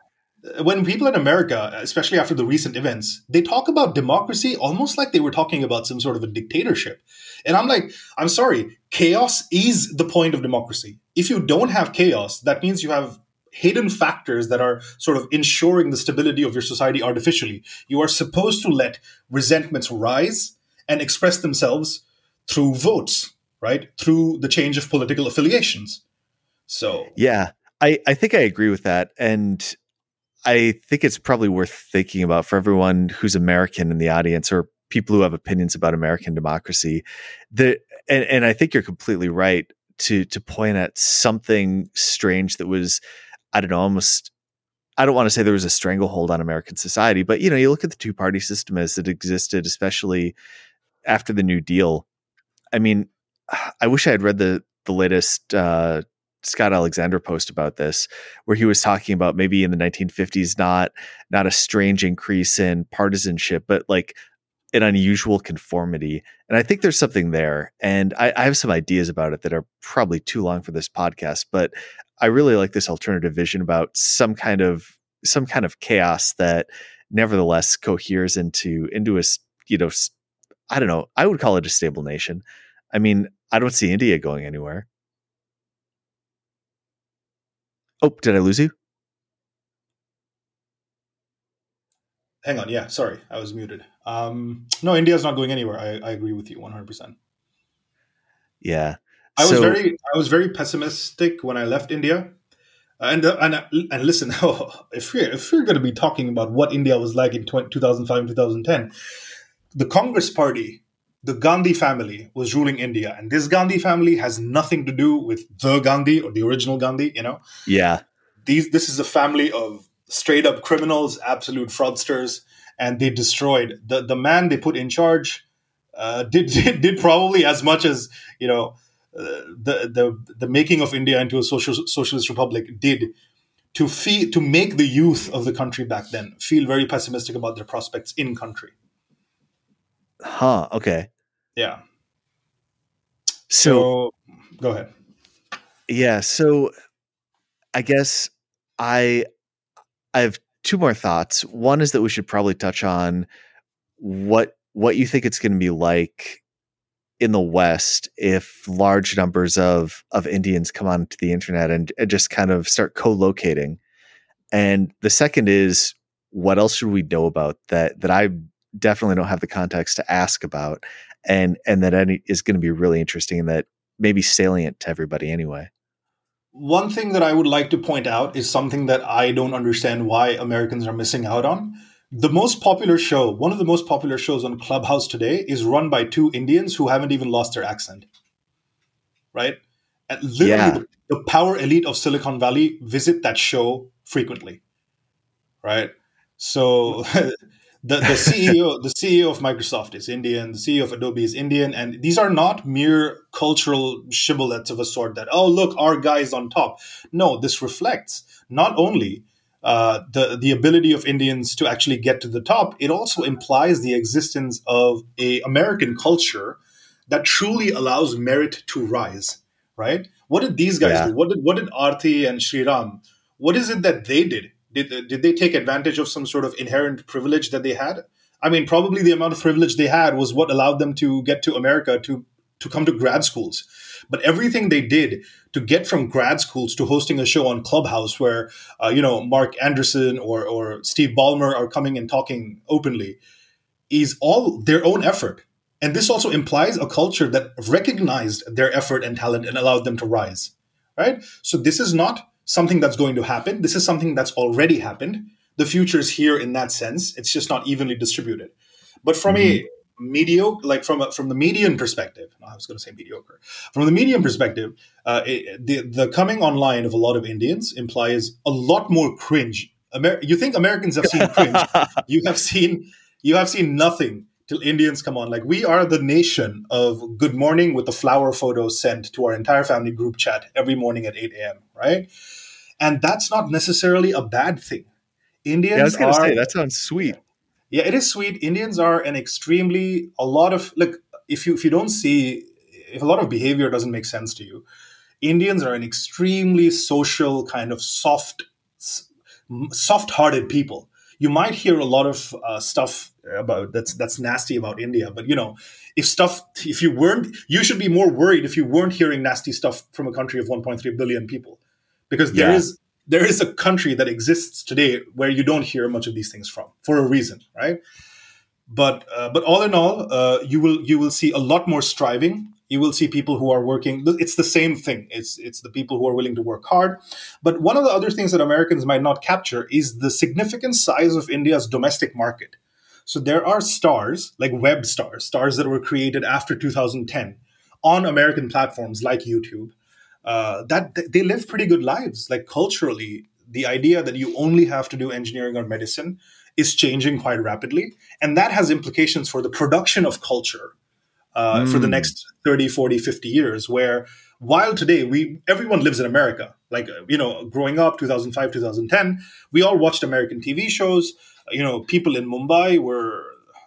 Uh, when people in America, especially after the recent events, they talk about democracy almost like they were talking about some sort of a dictatorship. And I'm like, I'm sorry, chaos is the point of democracy. If you don't have chaos, that means you have hidden factors that are sort of ensuring the stability of your society artificially. You are supposed to let resentments rise and express themselves through votes, right? Through the change of political affiliations. So, yeah, I, I think I agree with that. And I think it's probably worth thinking about for everyone who's American in the audience or people who have opinions about American democracy. The, and, and I think you're completely right to to point at something strange that was I don't know, almost I don't want to say there was a stranglehold on American society, but you know, you look at the two party system as it existed, especially after the New Deal. I mean, I wish I had read the the latest uh, Scott Alexander post about this, where he was talking about maybe in the 1950s not not a strange increase in partisanship, but like an unusual conformity. And I think there's something there. And I, I, have some ideas about it that are probably too long for this podcast, but I really like this alternative vision about some kind of some kind of chaos that nevertheless coheres into into a you know I don't know I would call it a stable nation. I mean I don't see India going anywhere. Oh, did I lose you? Hang on, yeah, sorry, I was muted. Um, no, India's not going anywhere. I, I agree with you 100%. Yeah. I was so, very I was very pessimistic when I left India. And uh, and and listen, if we're if we're going to be talking about what India was like in 20, 2005 and 2010, the Congress Party, the Gandhi family was ruling India, and this Gandhi family has nothing to do with the Gandhi or the original Gandhi. You know, yeah. These this is a family of straight up criminals, absolute fraudsters, and they destroyed the the man they put in charge. Uh, did, did did probably as much as you know the, the the making of India into a social socialist republic did to feel to make the youth of the country back then feel very pessimistic about their prospects in country. Huh. Okay. Yeah. So, so go ahead. Yeah. So I guess I I have two more thoughts. One is that we should probably touch on what what you think it's going to be like in the West if large numbers of of Indians come onto the internet and, and just kind of start co-locating. And the second is what else should we know about that that I definitely don't have the context to ask about and and that any, is going to be really interesting and that maybe salient to everybody anyway. One thing that I would like to point out is something that I don't understand why Americans are missing out on the most popular show, one of the most popular shows on Clubhouse today, is run by two Indians who haven't even lost their accent. Right? And literally, yeah. the, the power elite of Silicon Valley visit that show frequently. Right? So the, the CEO the CEO of Microsoft is Indian, the CEO of Adobe is Indian, and these are not mere cultural shibboleths of a sort that oh look our guy is on top. No, this reflects not only uh, the the ability of Indians to actually get to the top, it also implies the existence of a American culture that truly allows merit to rise. Right? What did these guys yeah. do? What did what did Aarti and Sriram? What is it that they did? Did did they take advantage of some sort of inherent privilege that they had? I mean, probably the amount of privilege they had was what allowed them to get to America to to come to grad schools. But everything they did to get from grad schools to hosting a show on Clubhouse, where uh, you know Marc Andreessen or or Steve Ballmer are coming and talking openly, is all their own effort. And this also implies a culture that recognized their effort and talent and allowed them to rise. Right. So this is not something that's going to happen. This is something that's already happened. The future is here in that sense. It's just not evenly distributed. But from mm-hmm. a mediocre like from a, from the median perspective i was going to say mediocre from the median perspective uh, it, the, the coming online of a lot of indians implies a lot more cringe. Amer- you think americans have seen cringe? You have seen you have seen nothing till indians come on. Like we are the nation of good morning with the flower photo sent to our entire family group chat every morning at 8 a.m right? And that's not necessarily a bad thing. Indians yeah, I was gonna are, say that sounds sweet Yeah, it is sweet. Indians are an extremely a lot of look. If you if you don't see if a lot of behavior doesn't make sense to you, Indians are an extremely social kind of soft, soft-hearted people. You might hear a lot of uh, stuff about that's that's nasty about India, but you know, if stuff if you weren't, you should be more worried if you weren't hearing nasty stuff from a country of 1.3 billion people, because there Yeah. is there is a country that exists today where you don't hear much of these things from for a reason, right? But uh, but all in all, uh, you will you will see a lot more striving. You will see people who are working. It's the same thing. It's it's the people who are willing to work hard. But one of the other things that Americans might not capture is the significant size of India's domestic market. So there are stars like web stars, stars that were created after 2010 on American platforms like YouTube. Uh, that they live pretty good lives. Like culturally, the idea that you only have to do engineering or medicine is changing quite rapidly, and that has implications for the production of culture uh, for the Mm. next 30 40 50 years where while today we everyone lives in america. Like uh, you know growing up 2005 2010 we all watched american tv shows. You know people in mumbai were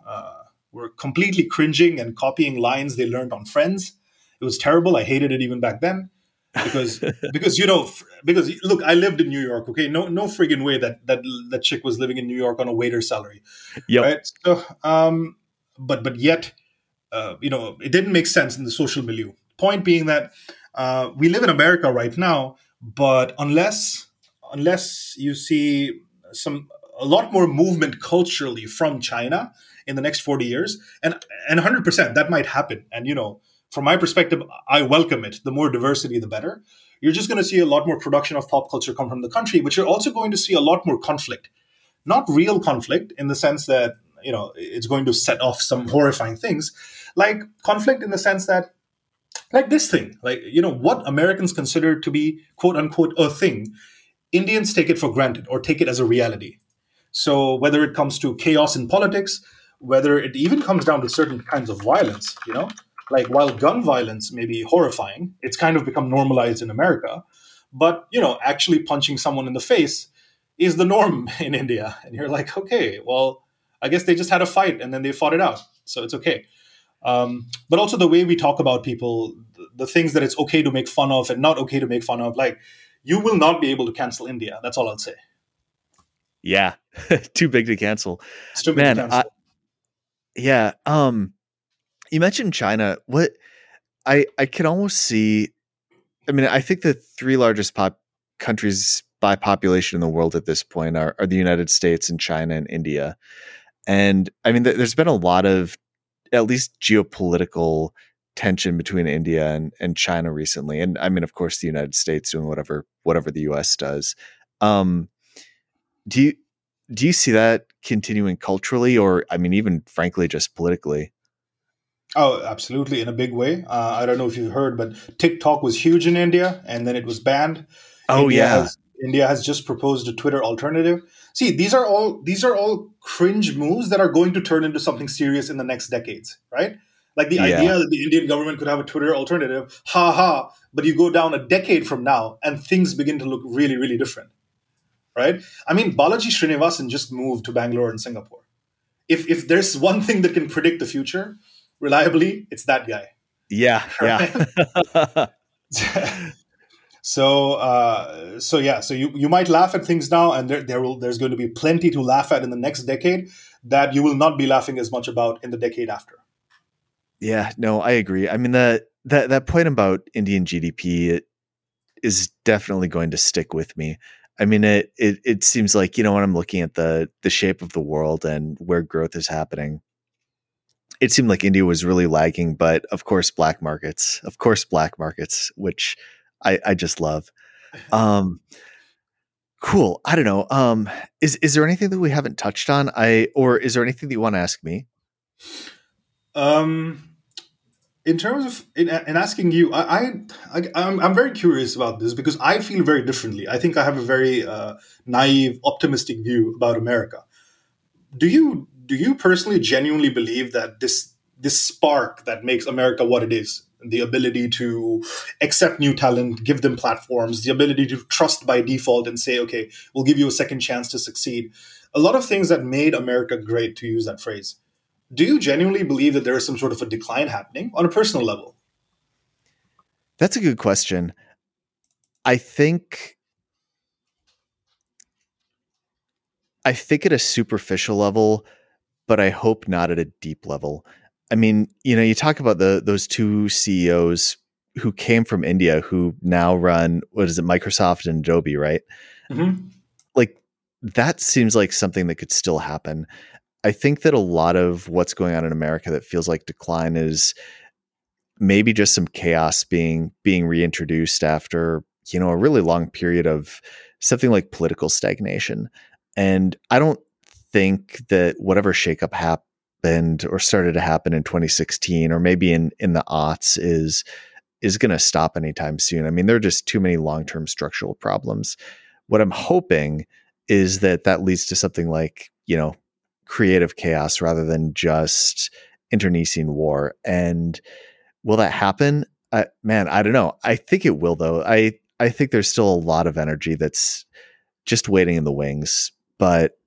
uh, were completely cringing and copying lines they learned on friends. It was terrible. I hated it even back then because because you know because look i lived in new york okay? No no friggin way that that that chick was living in new york on a waiter salary. Yeah right? So um but but yet uh, you know it didn't make sense in the social milieu. Point being that uh, we live in america right now but unless unless you see some a lot more movement culturally from china in the next 40 years and and 100% that might happen. And you know from my perspective i welcome it. The more diversity the better. You're just going to see a lot more production of pop culture come from the country but you're also going to see a lot more conflict. Not real conflict in the sense that you know it's going to set off some horrifying things. Like conflict in the sense that like this thing like you know what americans consider to be quote unquote a thing indians take it for granted or take it as a reality. So whether it comes to chaos in politics whether it even comes down to certain kinds of violence you know like while gun violence may be horrifying it's kind of become normalized in america but you know actually punching someone in the face is the norm in india and you're like okay well i guess they just had a fight and then they fought it out so it's okay um, but also the way we talk about people the, the things that it's okay to make fun of and not okay to make fun of like you will not be able to cancel india that's all i'll say Yeah. Too big to cancel. it's too big to cancel. I, yeah. Um, you mentioned China. What I I can almost see. I mean, I think the three largest pop countries by population in the world at this point are, are the United States and China and India. And I mean, th- there's been a lot of at least geopolitical tension between India and, and China recently. And I mean, of course, the United States doing whatever whatever the US does. Um, do you do you see that continuing culturally or I mean even frankly just politically? Oh, absolutely, in a big way. Uh, I don't know if you've heard, but TikTok was huge in India, and then it was banned. Oh India yeah. has, India has just proposed a Twitter alternative. See, these are all these are all cringe moves that are going to turn into something serious in the next decades, right? Like the Yeah. idea that the Indian government could have a Twitter alternative, ha ha. But you go down a decade from now, and things begin to look really, really different, right? I mean, Balaji Srinivasan just moved to Bangalore and Singapore. If if there's one thing that can predict the future reliably, it's that guy. Yeah, yeah. so uh, so yeah so you, you might laugh at things now and there, there will there's going to be plenty to laugh at in the next decade that you will not be laughing as much about in the decade after yeah, no, I agree. I mean that that that point about Indian GDP it is definitely going to stick with me. I mean it it it seems like, you know, when I'm looking at the the shape of the world and where growth is happening, it seemed like India was really lagging, but of course black markets, of course black markets, which I I just love. Um cool. I don't know. Um is is there anything that we haven't touched on? I or is there anything that you want to ask me? um in terms of in, in asking you I, I I- I'm, I'm very curious about this because i feel very differently i think i have a very uh, naive optimistic view about america do you do you personally genuinely believe that this this spark that makes america what it is the ability to accept new talent, give them platforms, the ability to trust by default and say, okay, we'll give you a second chance to succeed. A lot of things that made America great, to use that phrase. Do you genuinely believe that there is some sort of a decline happening on a personal level? That's a good question. I think I think at a superficial level, but I hope not at a deep level. I mean, you know, you talk about the those two CEOs who came from India who now run what is it, Microsoft and Adobe, right? Mm-hmm. Like that seems like something that could still happen. I think that a lot of what's going on in America that feels like decline is maybe just some chaos being being reintroduced after you know a really long period of something like political stagnation. And I don't think that whatever shakeup happened or started to happen in 2016 or maybe in in the aughts is is going to stop anytime soon. I mean, there are just too many long-term structural problems. What I'm hoping is that that leads to something like, you know, creative chaos rather than just internecine war. And will that happen? Man, I don't know. I think it will though. I I think there's still a lot of energy that's just waiting in the wings, but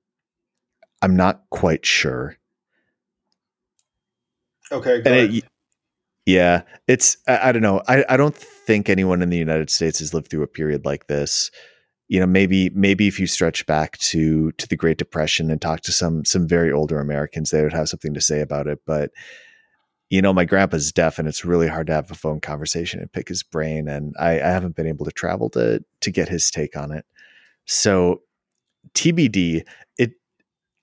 I'm not quite sure. Okay. It, yeah, it's I, I, don't know. I, I don't think anyone in the United States has lived through a period like this. You know, maybe maybe if you stretch back to to the Great Depression and talk to some some very older Americans, they would have something to say about it. But you know, my grandpa's deaf, and it's really hard to have a phone conversation and pick his brain. And I, I haven't been able to travel to to get his take on it. So TBD.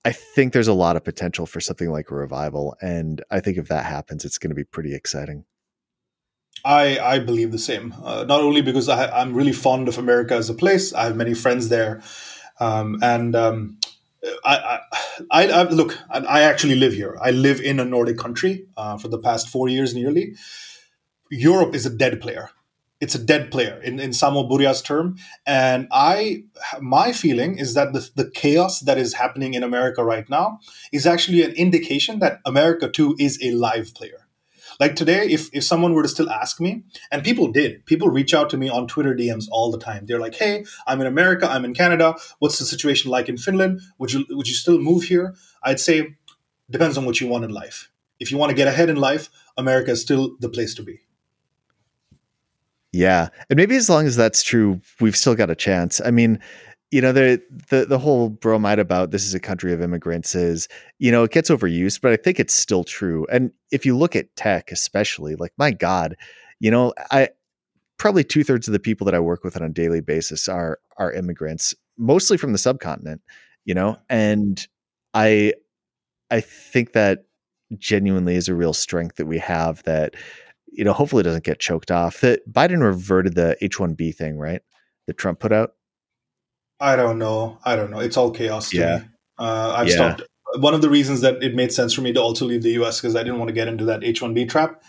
I think there's a lot of potential for something like a revival, and I think if that happens, it's going to be pretty exciting. I I believe the same. Uh, not only because I, am really fond of America as a place, I have many friends there, um, and um, I, I, I, look. I actually live here. I live in a Nordic country uh, for the past four years, nearly. Europe is a dead player it's a dead player in, in Samo Burja's term. And I my feeling is that the, the chaos that is happening in America right now is actually an indication that America too is a live player. Like today, if, if someone were to still ask me, and people did, people reach out to me on Twitter DMs all the time. They're like, hey, I'm in America, I'm in Canada. What's the situation like in Finland? Would you would you still move here? I'd say depends on what you want in life. If you want to get ahead in life, America is still the place to be. Yeah. And maybe as long as that's true, we've still got a chance. I mean, you know, the the the whole bromide about this is a country of immigrants is, you know, it gets overused, but I think it's still true. And if you look at tech, especially, like my God, you know, I probably two thirds of the people that I work with on a daily basis are are immigrants, mostly from the subcontinent, you know, and I I think that genuinely is a real strength that we have that you know, hopefully it doesn't get choked off. That Biden reverted the H one B thing, right? That Trump put out. I don't know. I don't know. It's all chaos to yeah. me. Uh, I've yeah. stopped. One of the reasons that it made sense for me to also leave the U.S. because I didn't want to get into that H one B trap.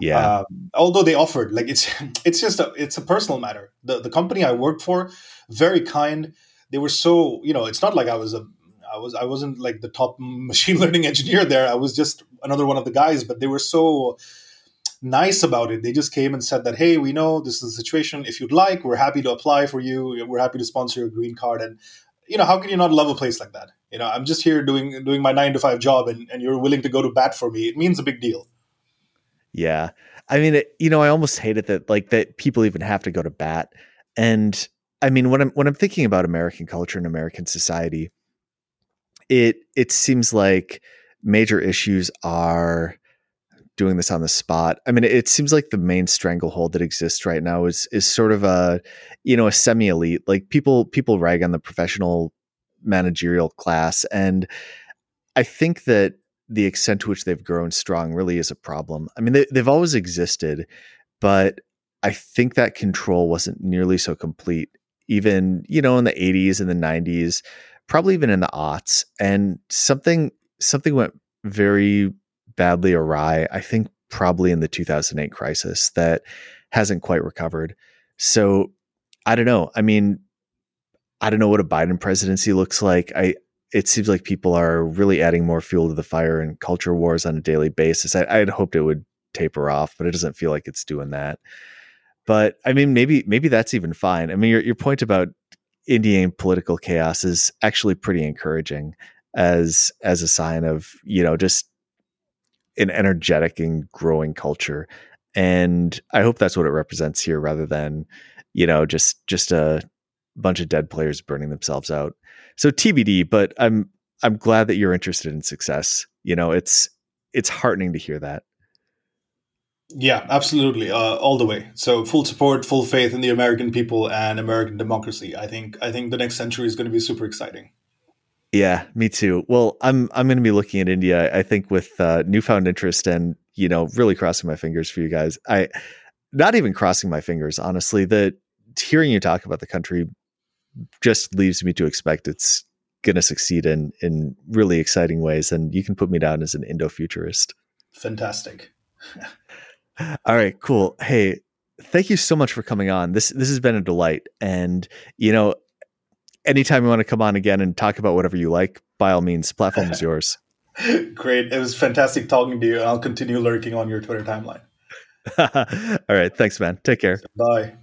Yeah. Um, although they offered, like it's it's just a it's a personal matter. The the company I worked for, very kind. They were so you know. It's not like I was a I was I wasn't like the top machine learning engineer there. I was just another one of the guys, but they were so nice about it. They just came and said that, hey, we know this is the situation. If you'd like, we're happy to apply for you. We're happy to sponsor your green card. And you know, how can you not love a place like that? You know, I'm just here doing doing my nine to five job, and, and you're willing to go to bat for me. It means a big deal. Yeah, I mean, it, you know, I almost hate it that like that people even have to go to bat. And I mean, when I'm when I'm thinking about American culture and American society, it it seems like major issues are doing this on the spot. I mean, it seems like the main stranglehold that exists right now is is sort of a, you know, a semi elite. Like people people rag on the professional managerial class, and I think that the extent to which they've grown strong really is a problem. I mean, they, they've always existed, but I think that control wasn't nearly so complete. Even you know in the '80s and the '90s, probably even in the aughts, and something something went very badly awry, I think probably in the 2008 crisis that hasn't quite recovered. So I don't know. I mean, I don't know what a Biden presidency looks like. I it seems like people are really adding more fuel to the fire in culture wars on a daily basis. I, I'd hoped it would taper off, but it doesn't feel like it's doing that. But I mean, maybe maybe that's even fine. I mean, your your point about Indian political chaos is actually pretty encouraging as as a sign of you know just an energetic and growing culture and i hope that's what it represents here rather than you know just just a bunch of dead players burning themselves out. So tbd but i'm i'm glad that you're interested in success. You know it's it's heartening to hear that. Yeah absolutely uh, all the way. So full support full faith in the american people and american democracy. I think i think the next century is going to be super exciting yeah, me too. Well, I'm I'm going to be looking at India. I think with uh, newfound interest and you know really crossing my fingers for you guys. I not even crossing my fingers, honestly. The hearing you talk about the country just leaves me to expect it's going to succeed in in really exciting ways. And you can put me down as an Indo futurist. Fantastic. All right, cool. Hey, thank you so much for coming on. This this has been a delight. And you know, anytime you want to come on again and talk about whatever you like, by all means, platform is yours. Great. It was fantastic talking to you. I'll continue lurking on your Twitter timeline. all right. Thanks, man. Take care. Bye.